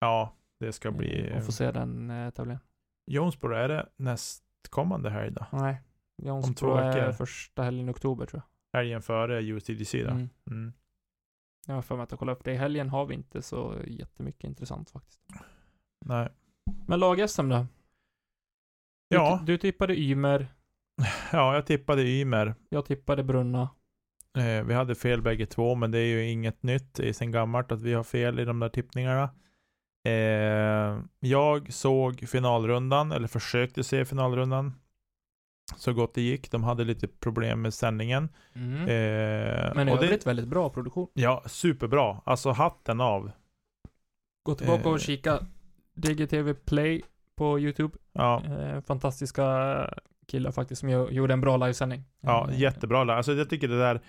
Speaker 1: Ja, det ska bli...
Speaker 2: Eh, Och få se den eh, tävlingen.
Speaker 1: Jonesboro, är det nästkommande helg då?
Speaker 2: Nej. Jonesboro är första helgen i oktober tror
Speaker 1: Helgen före USDGC då?
Speaker 2: jag. Mm.
Speaker 1: Mm.
Speaker 2: Jag har för mig att jag kollade upp det. I helgen har vi inte så jättemycket intressant faktiskt.
Speaker 1: Nej.
Speaker 2: Men lag-SM då? Du,
Speaker 1: Ja.
Speaker 2: du tippade Ymer, [LAUGHS]
Speaker 1: Ja, jag tippade Ymer.
Speaker 2: jag tippade Brunna.
Speaker 1: Eh, vi hade fel bägge två, men det är ju inget nytt. Det är sen gammalt att vi har fel i de där tippningarna. Eh, jag såg finalrundan, eller försökte se finalrundan. Så gott det gick. De hade lite problem med sändningen.
Speaker 2: Mm.
Speaker 1: Eh,
Speaker 2: Men i
Speaker 1: och det,
Speaker 2: övrigt väldigt bra produktion.
Speaker 1: Ja, superbra. Alltså hatten av.
Speaker 2: Gå tillbaka
Speaker 1: Eh.
Speaker 2: och kika DGTV Play på YouTube.
Speaker 1: Ja,
Speaker 2: Eh, fantastiska killar faktiskt som gjorde en bra livesändning.
Speaker 1: ja
Speaker 2: Eh,
Speaker 1: jättebra. Alltså jag tycker det där,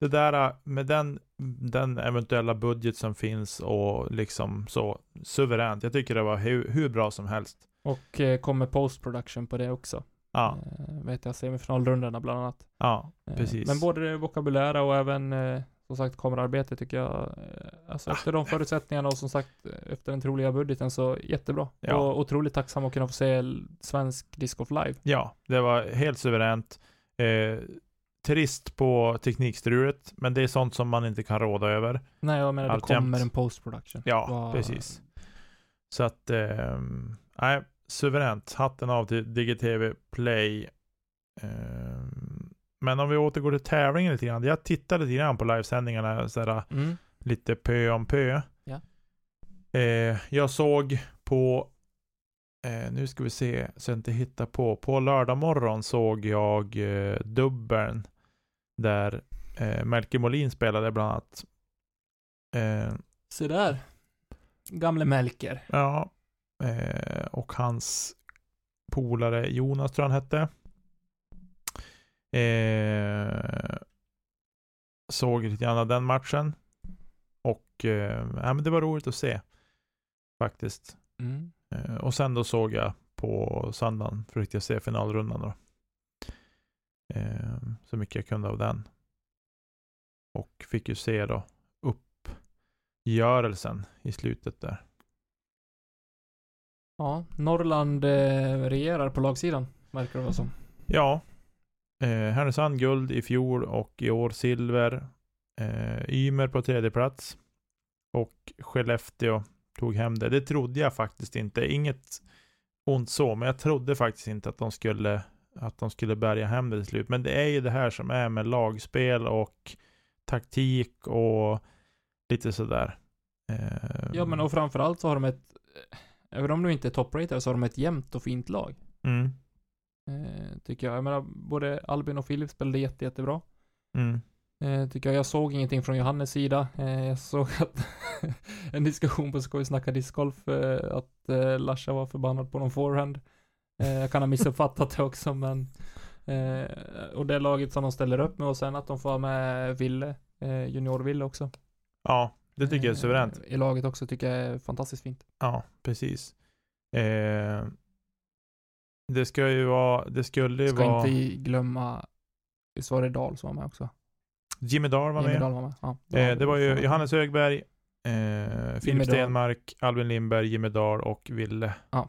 Speaker 1: det där med den, den eventuella budget som finns och liksom så suveränt. Jag tycker det var hur, hur bra som helst.
Speaker 2: Och eh, kommer post production på det också.
Speaker 1: Ja,
Speaker 2: Eh, vet jag, semifinalrundorna bland annat.
Speaker 1: ja,
Speaker 2: Eh,
Speaker 1: precis.
Speaker 2: Men både det vokabulära och även eh, som sagt kamerarbete tycker jag, eh, alltså
Speaker 1: Ah.
Speaker 2: efter de förutsättningarna och som sagt eh, efter den troliga budgeten så jättebra.
Speaker 1: Ja.
Speaker 2: Och otroligt tacksam att kunna få se svensk discgolf live.
Speaker 1: Ja, det var helt suveränt. Eh, trist på teknikstrulet, men det är sånt som man inte kan råda över.
Speaker 2: Nej, jag menar det
Speaker 1: Alltjämt.
Speaker 2: kommer en post production.
Speaker 1: Ja,
Speaker 2: Vad-
Speaker 1: precis. Så att, ehm, nej, suveränt. Hatten av till DigiTV Play. Ehm, men om vi återgår till tävlingen lite grann. Jag tittade lite grann på livesändningarna, sådär,
Speaker 2: Mm.
Speaker 1: lite pö om pö.
Speaker 2: Ja.
Speaker 1: Eh, jag såg på, eh, nu ska vi se så jag inte hittar på. På lördag morgon såg jag eh, dubbeln där eh, Melker Molin spelade bland annat. Eh,
Speaker 2: Se där. Gamle Melker.
Speaker 1: Ja, eh, och hans polare Jonas tror han hette. Eh, såg lite grann av den matchen. Och eh, ja, men det var roligt att se. Faktiskt.
Speaker 2: Mm.
Speaker 1: Eh, och sen då såg jag på söndagen, försökte jag se finalrundan då. Eh, så mycket jag kunde av den. Och fick ju se då uppgörelsen i slutet där.
Speaker 2: Ja, Norrland eh, regerar på lagsidan, verkar det vara som.
Speaker 1: Ja. Eh, Härnösand guld i fjol och i år silver. Eh, Ymer på tredje plats. Och Skellefteå tog hem det. Det trodde jag faktiskt inte. Inget ont så, men jag trodde faktiskt inte att de skulle att de skulle bärga hem det till slut. Men det är ju det här som är med lagspel och taktik och lite sådär. Eh,
Speaker 2: Ja, men och framförallt så har de ett, eh, även om de inte är toppratade, så har de ett jämnt och fint lag.
Speaker 1: mm,
Speaker 2: Eh, tycker jag. Jag menar, både Albin och Filip spelade jätte, jättebra.
Speaker 1: mm,
Speaker 2: Eh, tycker jag. Jag såg ingenting från Johannes sida. Eh, jag såg [LAUGHS] att [LAUGHS] en diskussion på Skoj snacka discgolf, eh, att eh, Larsa var förbannad på någon forehand. Eh, jag kan ha missuppfattat det också, men eh, och det laget som de ställer upp med och sen att de får med Ville, eh, junior-Ville också.
Speaker 1: ja, det tycker jag är suveränt.
Speaker 2: I laget också tycker jag är fantastiskt fint.
Speaker 1: Ja, precis. Det ska ju vara, det skulle ju
Speaker 2: Ska
Speaker 1: vara,
Speaker 2: inte glömma, visst var det Dahl som var med också?
Speaker 1: Jimmy Dahl var
Speaker 2: Jimmy
Speaker 1: med.
Speaker 2: Dahl var med. Ja,
Speaker 1: Eh, det var ju. Johannes Högberg, eh, Filip. Stenmark, Albin Lindberg, Jimmy Dahl och Ville
Speaker 2: Ja.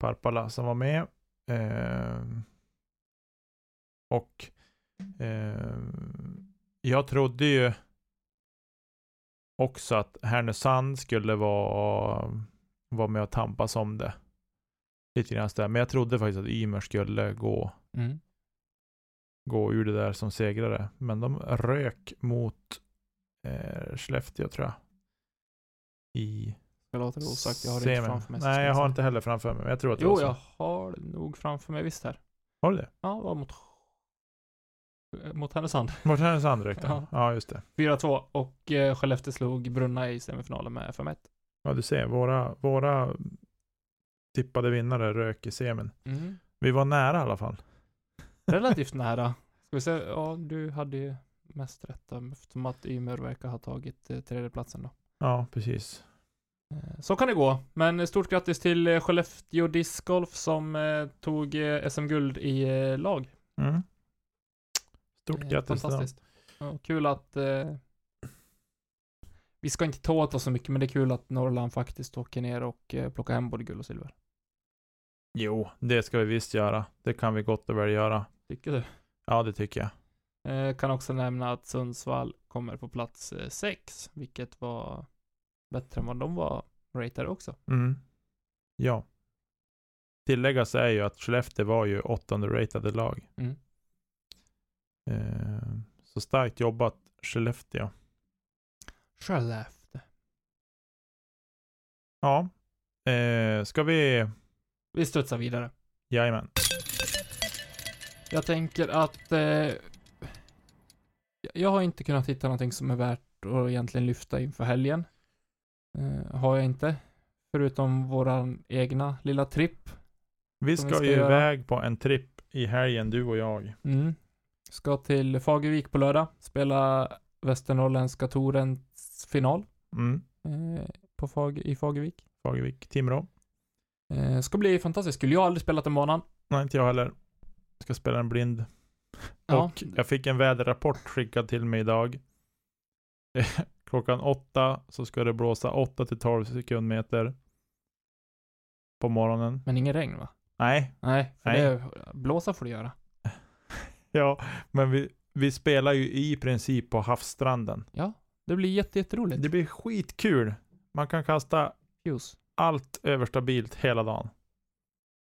Speaker 1: Parpala som var med. Eh, och eh, jag trodde ju också att Härnösand skulle vara, vara med och tampas om det. Lite grann sådär. Men jag trodde faktiskt att Ymer skulle gå,
Speaker 2: Mm.
Speaker 1: Gå ur det där som segrare. Men de rök mot eh, Skellefteå tror jag. I
Speaker 2: Jag låter det osagt, jag har det inte framför mig.
Speaker 1: Nej, jag har inte heller framför mig. men Jag tror att det
Speaker 2: Jo, jag har det nog framför mig visst här.
Speaker 1: Har du det?
Speaker 2: Ja, det var mot... Mot Härnösand. [LAUGHS]
Speaker 1: Mot Härnösand
Speaker 2: Ja.
Speaker 1: ja. ja, just det.
Speaker 2: 4-2 och eh, Skellefteå slog Brunna i semifinalen med 5-1.
Speaker 1: Ja, du ser. Våra, våra tippade vinnare rök i semin.
Speaker 2: Mm.
Speaker 1: Vi var nära i alla fall.
Speaker 2: Relativt nära. Ska vi se, ja du hade ju mest rätt eftersom att Ymer verkar ha tagit eh, tredjeplatsen då.
Speaker 1: Ja, precis.
Speaker 2: Eh, Så kan det gå, men stort grattis till eh, Skellefteå discgolf som eh, tog eh, SM-guld i eh, lag.
Speaker 1: Mm. Stort
Speaker 2: Eh,
Speaker 1: grattis.
Speaker 2: Fantastiskt. Ja, kul att eh, vi ska inte ta åt oss så mycket, men det är kul att Norrland faktiskt åker ner och eh, plockar hem både guld och silver.
Speaker 1: Jo, det ska vi visst göra. Det kan vi gott och väl göra.
Speaker 2: Tycker du?
Speaker 1: Ja, det tycker jag.
Speaker 2: Eh, kan också nämna att Sundsvall kommer på plats 6, vilket var bättre än vad de var ratade också.
Speaker 1: Mm. Ja. Tilläggas är ju att Skellefteå var ju åttonde ratade lag.
Speaker 2: Mm.
Speaker 1: Eh, så starkt jobbat Skellefteå.
Speaker 2: Skellefteå.
Speaker 1: Ja. Eh, ska vi...
Speaker 2: Vi studsar vidare.
Speaker 1: Jajamän.
Speaker 2: Jag tänker att eh, jag har inte kunnat hitta någonting som är värt att egentligen lyfta inför helgen. Eh, har jag inte. Förutom våran egna lilla tripp.
Speaker 1: Vi ska,
Speaker 2: vi
Speaker 1: ju
Speaker 2: ska göra.
Speaker 1: iväg på en tripp i helgen, du och jag.
Speaker 2: Mm. Ska till Fagervik på lördag. Spela Västernorrländska Torens final.
Speaker 1: Mm.
Speaker 2: Eh, på Fag i Fagervik.
Speaker 1: Fagervik, Timrå.
Speaker 2: Eh, ska bli fantastiskt kul. Jag har aldrig spelat den banan.
Speaker 1: Nej, inte jag heller. Ska spela en blind.
Speaker 2: Ja.
Speaker 1: Och jag fick en väderrapport skickad till mig idag. [LAUGHS] Klockan åtta så ska det blåsa 8 till 12 sekundmeter. På morgonen.
Speaker 2: Men ingen regn va?
Speaker 1: Nej,
Speaker 2: Nej, för
Speaker 1: Nej.
Speaker 2: det blåsa får du göra. [LAUGHS]
Speaker 1: ja, men vi, vi spelar ju i princip på havsstranden.
Speaker 2: Ja, det blir jätte, jätteroligt.
Speaker 1: Det blir skitkul. Man kan kasta
Speaker 2: Fuse.
Speaker 1: allt överstabilt hela dagen.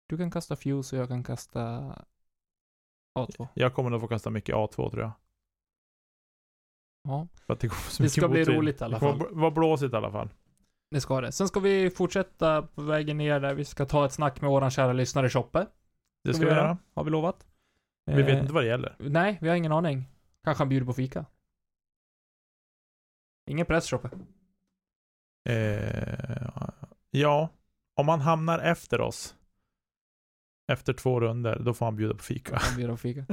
Speaker 2: Du kan kasta Fuse och jag kan kasta A2.
Speaker 1: Jag kommer nog få kasta mycket A2 tror jag.
Speaker 2: Ja,
Speaker 1: För att det, går så
Speaker 2: Det ska bli roligt i alla
Speaker 1: Det kommer
Speaker 2: fall.
Speaker 1: vara blåsigt i alla fall.
Speaker 2: det ska det. Sen ska vi fortsätta på vägen ner där. Vi ska ta ett snack med våran kära lyssnare Choppe.
Speaker 1: Det ska vi göra.
Speaker 2: Har vi lovat.
Speaker 1: Vi vet
Speaker 2: Eh,
Speaker 1: inte vad det gäller.
Speaker 2: Nej, vi har ingen aning. Kanske han bjuder på fika. Ingen press Choppe.
Speaker 1: Eh, ja, om han hamnar efter oss. Efter två runder, då får han bjuda på fika.
Speaker 2: Han bjuder på fika.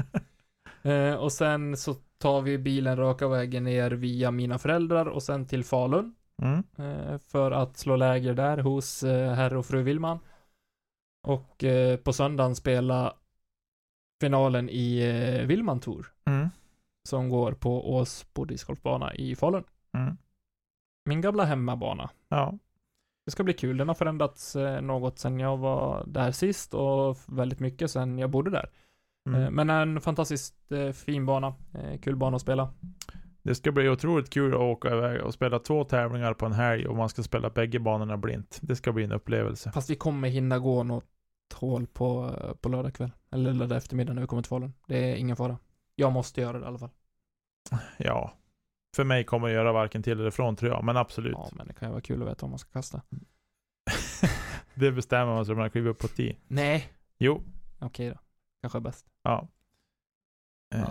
Speaker 2: [LAUGHS] eh, och sen så tar vi bilen raka vägen ner via mina föräldrar och sen till Falun.
Speaker 1: Mm.
Speaker 2: eh, för att slå läger där hos eh, herr och fru Willman. Och eh, på söndagen spela finalen i eh, Willman Tour
Speaker 1: Mm.
Speaker 2: som går på Åsbo discgolfbana i Falun.
Speaker 1: Mm.
Speaker 2: Min gamla hemmabana.
Speaker 1: Ja.
Speaker 2: Det ska bli kul. Den har förändrats eh, något sedan jag var där sist och väldigt mycket sedan jag bodde där.
Speaker 1: Mm.
Speaker 2: Eh, men en fantastiskt eh, fin bana. Kul bana att spela.
Speaker 1: Det ska bli otroligt kul att åka iväg och spela två tävlingar på en helg och man ska spela bägge banorna blint. Det ska bli en upplevelse.
Speaker 2: Fast vi kommer hinna gå något hål på, på lördag kväll. Eller lördag eftermiddag när vi kommer till Falun. Det är ingen fara. Jag måste göra det i alla fall.
Speaker 1: Ja. För mig kommer det göra varken till eller från tror jag, men absolut.
Speaker 2: Ja, men det kan ju vara kul att veta vad man ska kasta. [LAUGHS]
Speaker 1: det bestämmer man sig om man kliver upp på 10.
Speaker 2: Nej.
Speaker 1: Jo.
Speaker 2: Okej då. Kanske bäst.
Speaker 1: Ja.
Speaker 2: Ja.
Speaker 1: Eh,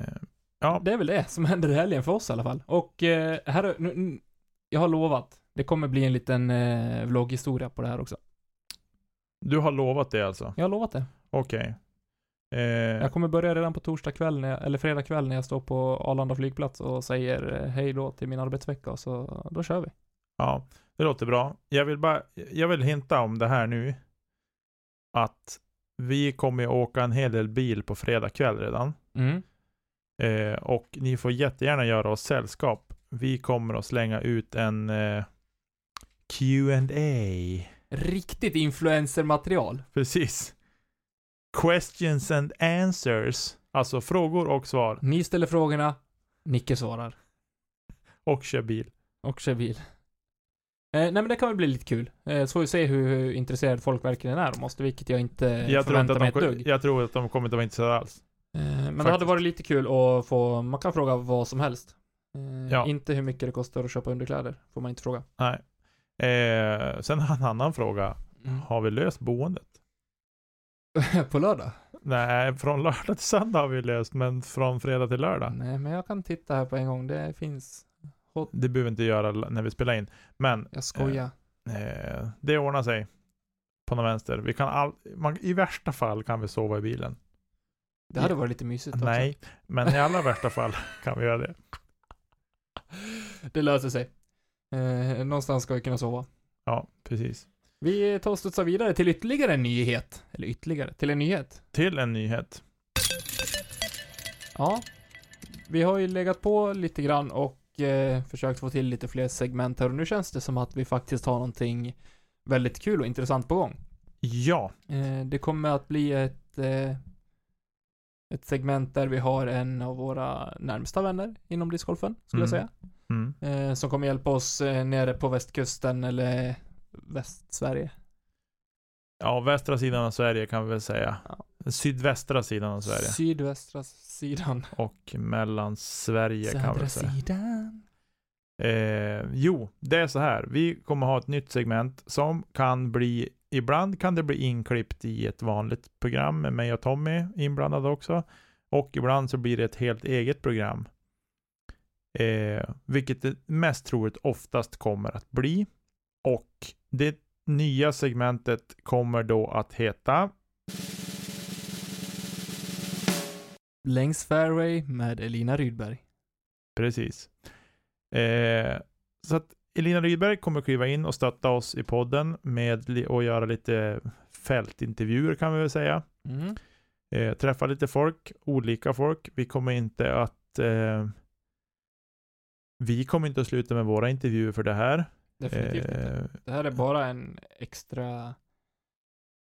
Speaker 1: ja.
Speaker 2: Det är väl det som händer i helgen för oss i alla fall. Och eh, här, är- nu, jag har lovat. Det kommer bli en liten eh, vlogghistoria på det här också.
Speaker 1: Du har lovat det alltså?
Speaker 2: Jag har lovat det.
Speaker 1: Okej. Eh,
Speaker 2: Jag kommer börja redan på torsdag kväll, jag, eller fredag kväll när jag står på Arlanda flygplats och säger eh, hej då till min arbetsvecka så då kör vi.
Speaker 1: Ja, det låter bra. Jag vill bara, jag vill hinta om det här nu. Att vi kommer åka en hel del bil på fredag kväll redan.
Speaker 2: Mm.
Speaker 1: Eh, och ni får jättegärna göra oss sällskap. Vi kommer att slänga ut en eh, Q&A
Speaker 2: Riktigt influencermaterial.
Speaker 1: Precis. Questions and answers. Alltså frågor och svar.
Speaker 2: Ni ställer frågorna, Nicke svarar.
Speaker 1: Och kör bil.
Speaker 2: Och kör bil. Eh, nej men det kan väl bli lite kul. Eh, så får vi se hur, hur intresserad folk verkligen är om oss, vilket jag inte
Speaker 1: Jag inte
Speaker 2: förväntar
Speaker 1: att
Speaker 2: mig ett dugg.
Speaker 1: jag tror att de kommer inte vara intresserade alls.
Speaker 2: Eh, men det
Speaker 1: Faktiskt.
Speaker 2: hade varit lite kul att få, man kan fråga vad som helst. Eh,
Speaker 1: Ja.
Speaker 2: Inte hur mycket det kostar att köpa underkläder, får man inte fråga.
Speaker 1: Nej. Eh, sen har en annan fråga.
Speaker 2: Mm.
Speaker 1: Har vi löst boendet? [LAUGHS]
Speaker 2: på lördag?
Speaker 1: Nej, från lördag till söndag har vi löst, men från fredag till lördag.
Speaker 2: Nej, men jag kan titta här på en gång. Det finns.
Speaker 1: Det behöver vi inte göra när vi spelar in. Men
Speaker 2: Jag skojar.
Speaker 1: eh, det ordnar sig. På någon vänster. Vi kan all, man, I värsta fall kan vi sova i bilen.
Speaker 2: det hade varit lite mysigt också.
Speaker 1: Nej, men i allra värsta fall [LAUGHS] kan vi göra det.
Speaker 2: Det löser sig. Eh, någonstans ska vi kunna sova.
Speaker 1: Ja, precis.
Speaker 2: Vi tar och studsar vidare till ytterligare en nyhet. Eller ytterligare, till en nyhet.
Speaker 1: Till en nyhet.
Speaker 2: Ja. Vi har ju legat på lite grann och eh, försökt få till lite fler segment här och nu känns det som att vi faktiskt har någonting väldigt kul och intressant på gång.
Speaker 1: Ja,
Speaker 2: Eh, det kommer att bli ett, eh, ett segment där vi har en av våra närmsta vänner inom discgolfen, skulle jag
Speaker 1: Mm.
Speaker 2: säga.
Speaker 1: mm.
Speaker 2: Eh, som kommer hjälpa oss eh, nere på västkusten eller Västsverige.
Speaker 1: ja, västra sidan av Sverige kan vi väl säga.
Speaker 2: Ja.
Speaker 1: Sydvästra sidan av Sverige.
Speaker 2: Sydvästra sidan.
Speaker 1: Och mellan Sverige kan vi
Speaker 2: Södra
Speaker 1: säga.
Speaker 2: sidan.
Speaker 1: Eh, jo, det är så här. Vi kommer ha ett nytt segment som kan bli, ibland kan det bli inklippt i ett vanligt program med mig och Tommy inblandade också. Och ibland så blir det ett helt eget program. Eh, vilket det mest troligt oftast kommer att bli. Det nya segmentet kommer då att heta
Speaker 2: Längs fairway med Elina Rydberg.
Speaker 1: Precis. Eh, så att Elina Rydberg kommer kliva in och stötta oss i podden med och göra lite fältintervjuer kan vi väl säga.
Speaker 2: Mm.
Speaker 1: Eh, träffa lite folk, olika folk. Vi kommer inte att eh, vi kommer inte att sluta med våra intervjuer för det här.
Speaker 2: Definitivt inte.
Speaker 1: Eh,
Speaker 2: Det här är bara en extra,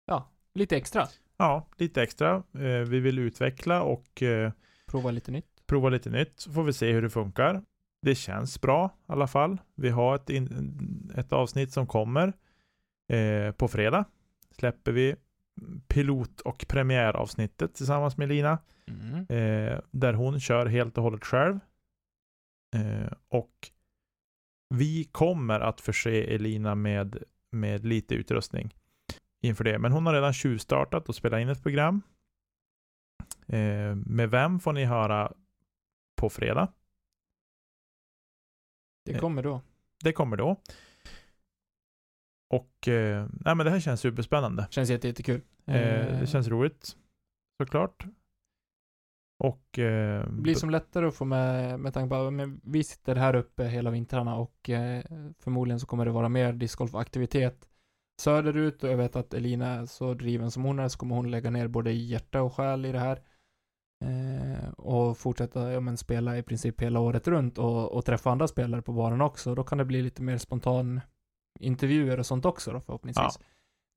Speaker 2: ja, lite extra.
Speaker 1: ja, lite extra. Eh, vi vill utveckla och eh,
Speaker 2: Prova lite nytt.
Speaker 1: prova lite nytt så får vi se hur det funkar. Det känns bra i alla fall. Vi har ett, in, ett avsnitt som kommer eh, på fredag. Släpper vi pilot och premiäravsnittet tillsammans med Lina.
Speaker 2: Mm.
Speaker 1: Eh, där hon kör helt och hållet själv. Eh, och vi kommer att förse Elina med, med lite utrustning inför det. Men hon har redan tjuvstartat och spelat in ett program. Eh, med vem får ni höra på fredag.
Speaker 2: Det
Speaker 1: Eh.
Speaker 2: kommer då.
Speaker 1: Det kommer då. Och eh, nej, men det här känns superspännande.
Speaker 2: Känns jätte, jättekul.
Speaker 1: Eh, det känns roligt. Såklart. Och eh,
Speaker 2: Det blir som lättare att få med, med tanke på att vi sitter här uppe hela vintrarna och eh, förmodligen så kommer det vara mer discgolfaktivitet söderut och jag vet att Elina är så driven som hon är så kommer hon lägga ner både hjärta och själ i det här. Eh, och fortsätta ja, men, spela i princip hela året runt och, och träffa andra spelare på banan också. Då kan det bli lite mer spontan intervjuer och sånt också då förhoppningsvis.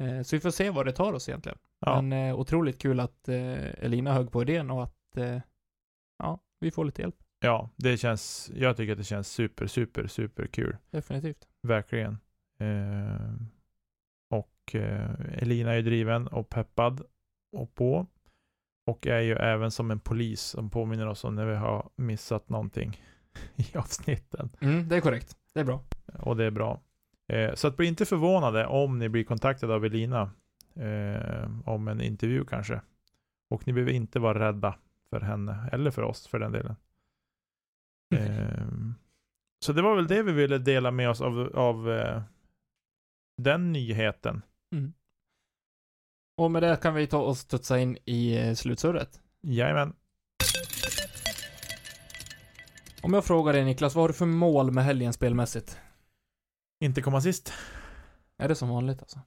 Speaker 2: Eh, så vi får se vad det tar oss egentligen.
Speaker 1: ja,
Speaker 2: Men eh, otroligt kul att eh, Elina högg på idén och att eh, ja, vi får lite hjälp.
Speaker 1: ja, det känns, jag tycker att det känns super, super, super kul.
Speaker 2: Definitivt.
Speaker 1: Verkligen. Eh, och eh, Elina är ju driven och peppad och på. Och är ju även som en polis som påminner oss om när vi har missat någonting [LAUGHS] i avsnitten.
Speaker 2: Mm, det är korrekt. Det är bra.
Speaker 1: Och det är bra. Eh, så att bli inte förvånade om ni blir kontaktade av Elina eh, om en intervju kanske. Och ni behöver inte vara rädda för henne, eller för oss för den delen. Eh, så det var väl det vi ville dela med oss av, av eh, den nyheten.
Speaker 2: Mm. Och med det kan vi ta och studsa in i eh, slutsurret.
Speaker 1: Jajamän.
Speaker 2: Om jag frågar dig Niklas, vad har du för mål med helgen spelmässigt?
Speaker 1: Inte komma sist.
Speaker 2: Är det som vanligt alltså?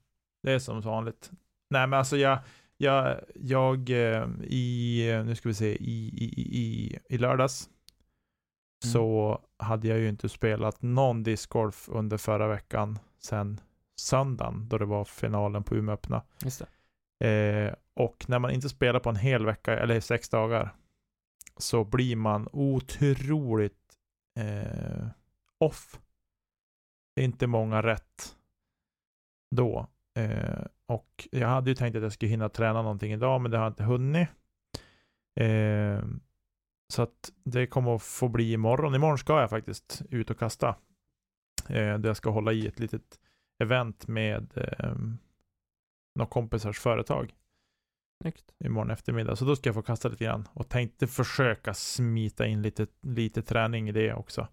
Speaker 1: Det är som vanligt. Nej men alltså jag, jag, jag eh, i, nu ska vi se, i, i, i, i lördags
Speaker 2: Mm.
Speaker 1: så hade jag ju inte spelat någon discgolf under förra veckan sen söndagen då det var finalen på Umeå öppna. Eh, och när man inte spelar på en hel vecka eller sex dagar så blir man otroligt eh, off. Det är inte många rätt då. Eh, och jag hade ju tänkt att jag skulle hinna träna någonting idag men det har jag inte hunnit. Eh, så att det kommer att få bli imorgon. Imorgon ska jag faktiskt ut och kasta. Eh, där jag ska hålla i ett litet event med eh, några kompisars företag
Speaker 2: Snyggt.
Speaker 1: imorgon eftermiddag. Så då ska jag få kasta lite grann och tänkte försöka smita in lite, lite träning i det också.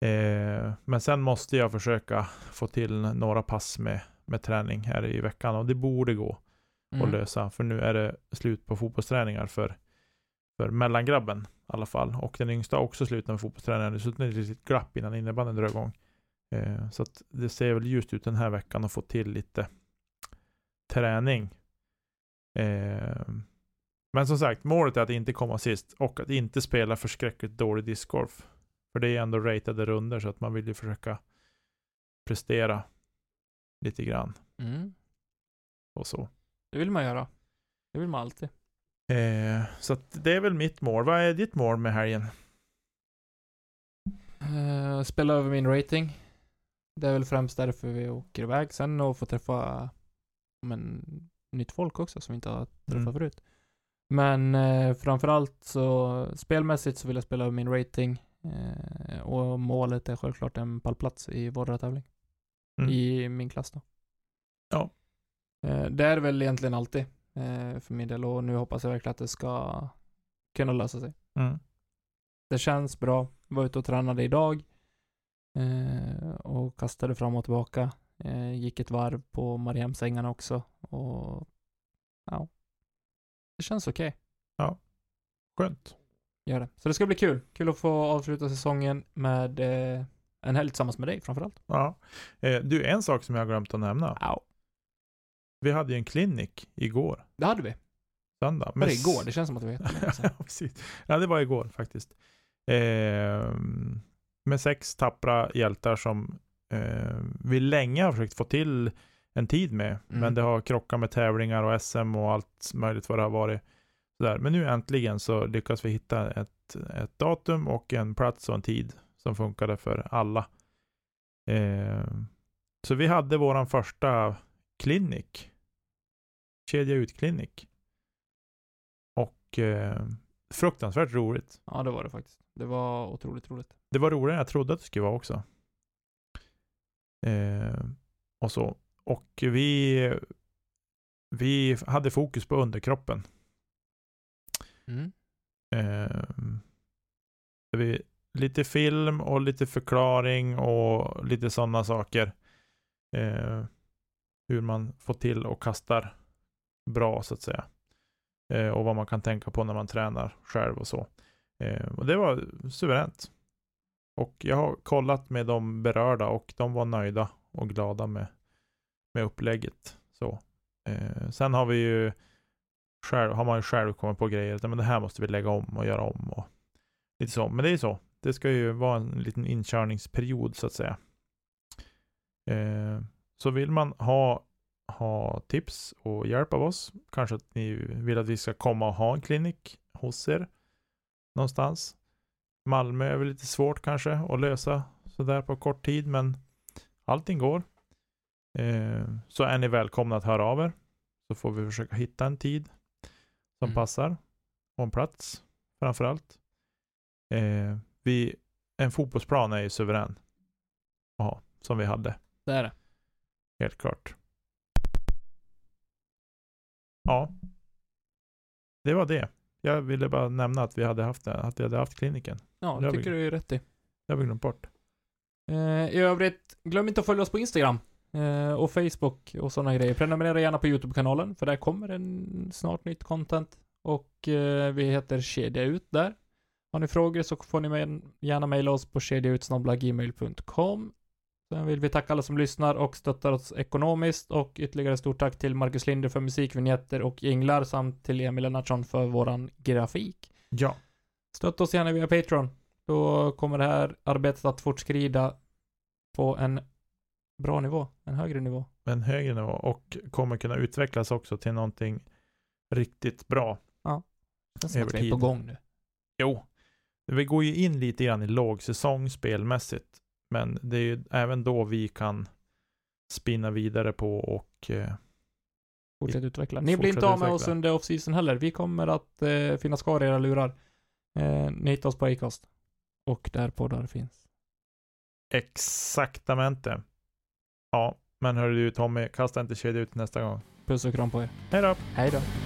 Speaker 1: Eh, men sen måste jag försöka få till några pass med, med träning här i veckan och det borde gå att
Speaker 2: Mm.
Speaker 1: lösa. För nu är det slut på fotbollsträningar för, för mellangrabben i alla fall. Och den yngsta har också slutat med fotbollsträningar. Så det är ett litet glapp innan innebandyn drar igång. Eh, så att det ser väl just ut den här veckan att få till lite träning. Eh, men som sagt, målet är att inte komma sist och att inte spela förskräckligt dålig discgolf. För det är ändå ratade runder så att man vill ju försöka prestera lite grann
Speaker 2: Mm.
Speaker 1: och så.
Speaker 2: Det vill man göra. Det vill man alltid.
Speaker 1: Eh, så att det är väl mitt mål. Vad är ditt mål med helgen?
Speaker 2: Uh, spela över min rating. Det är väl främst därför vi åker iväg. Sen att få träffa men, nytt folk också som vi inte har träffat
Speaker 1: Mm.
Speaker 2: förut. Men eh, framförallt så spelmässigt så vill jag spela över min rating. Eh, och målet är självklart en pallplats i våra tävling.
Speaker 1: Mm.
Speaker 2: I min klass då.
Speaker 1: Ja.
Speaker 2: Eh, det är väl egentligen alltid eh, för min del och nu hoppas jag verkligen att det ska kunna lösa sig.
Speaker 1: Mm.
Speaker 2: Det känns bra. Var ute och tränade idag. Eh, och kastade fram och tillbaka. Gick ett varv på Mariehemsängarna också. Och ja. Det känns okej.
Speaker 1: Skönt.
Speaker 2: Gör det. Så det ska bli kul. Kul att få avsluta säsongen med eh, en helg tillsammans med dig framförallt.
Speaker 1: Ja. Eh, du, en sak som jag har glömt att nämna.
Speaker 2: Ja.
Speaker 1: Vi hade ju en klinik igår,
Speaker 2: Det hade vi.
Speaker 1: söndag.
Speaker 2: Var det igår? Det känns som att det var [LAUGHS] jättelänge
Speaker 1: ja, precis. Ja, det var igår faktiskt. Eh, med sex tappra hjältar som eh, vi länge har försökt få till en tid med.
Speaker 2: Mm.
Speaker 1: Men det har krockat med tävlingar och SM och allt möjligt vad det har varit. Sådär. Men nu äntligen så lyckas vi hitta ett, ett datum och en plats och en tid som funkade för alla. Eh, så vi hade våran första klinik. Kedja ut-klinik. Och eh, fruktansvärt roligt.
Speaker 2: Ja, det var det faktiskt. Det var otroligt roligt.
Speaker 1: Det var roligare än jag trodde att det skulle vara också. Eh, och så. Och vi, vi hade fokus på underkroppen.
Speaker 2: Mm.
Speaker 1: Eh, vi, lite film och lite förklaring och lite sådana saker. Eh, hur man får till och kastar bra så att säga. Eh, och vad man kan tänka på när man tränar själv och så. Eh, och det var suveränt. Och jag har kollat med de berörda och de var nöjda och glada med, med upplägget. Så. Eh, sen har vi ju själv, har man ju själv kommit på grejer, men det här måste vi lägga om och göra om och lite så. Men det är ju så. Det ska ju vara en liten inkörningsperiod så att säga. Eh, så vill man ha, ha tips och hjälp av oss, kanske att ni vill att vi ska komma och ha en klinik hos er någonstans. Malmö är väl lite svårt kanske att lösa sådär på kort tid, men allting går. Eh, så är ni välkomna att höra av er. Så får vi försöka hitta en tid som
Speaker 2: Mm.
Speaker 1: passar och en plats framför allt. Eh, vi, en fotbollsplan är ju suverän. Ja, som vi hade,
Speaker 2: Det är det.
Speaker 1: helt klart. Ja, det var det. Jag ville bara nämna att vi hade haft att vi hade haft kliniken.
Speaker 2: Ja,
Speaker 1: Det har vi-
Speaker 2: tycker du är rätt i.
Speaker 1: Det har vi glömt bort.
Speaker 2: Eh, I övrigt, glöm inte att följa oss på Instagram. Eh, och Facebook och sådana grejer. Prenumerera gärna på YouTube-kanalen, för där kommer en snart nytt content. Och eh, vi heter Kedja Ut där. Har ni frågor så får ni gärna mejla oss på kedjautsnabblagmail.com. Sen vill vi tacka alla som lyssnar och stöttar oss ekonomiskt och ytterligare stort tack till Marcus Linder för musikvinjetter och jinglar samt till Emil Lennartsson för våran grafik.
Speaker 1: Ja,
Speaker 2: Stötta oss gärna via Patreon. Då kommer det här arbetet att fortskrida på en bra nivå, en högre nivå.
Speaker 1: en högre nivå och kommer kunna utvecklas också till någonting riktigt bra.
Speaker 2: Det känns som
Speaker 1: Över
Speaker 2: att vi är på gång nu.
Speaker 1: Jo, vi går ju in lite grann i lågsäsong spelmässigt. Men det är ju även då vi kan spinna vidare på och eh,
Speaker 2: Fortsätt utveckla. Ni blir inte av med oss under off-season heller. Vi kommer att eh, finnas kvar i era lurar. Eh, ni hittar oss på Acast. Och där poddar finns.
Speaker 1: exaktamente. Ja, Men hörru du Tommy, kasta inte kedja ut nästa gång.
Speaker 2: Puss och kram på er.
Speaker 1: Hej då!
Speaker 2: Hej då.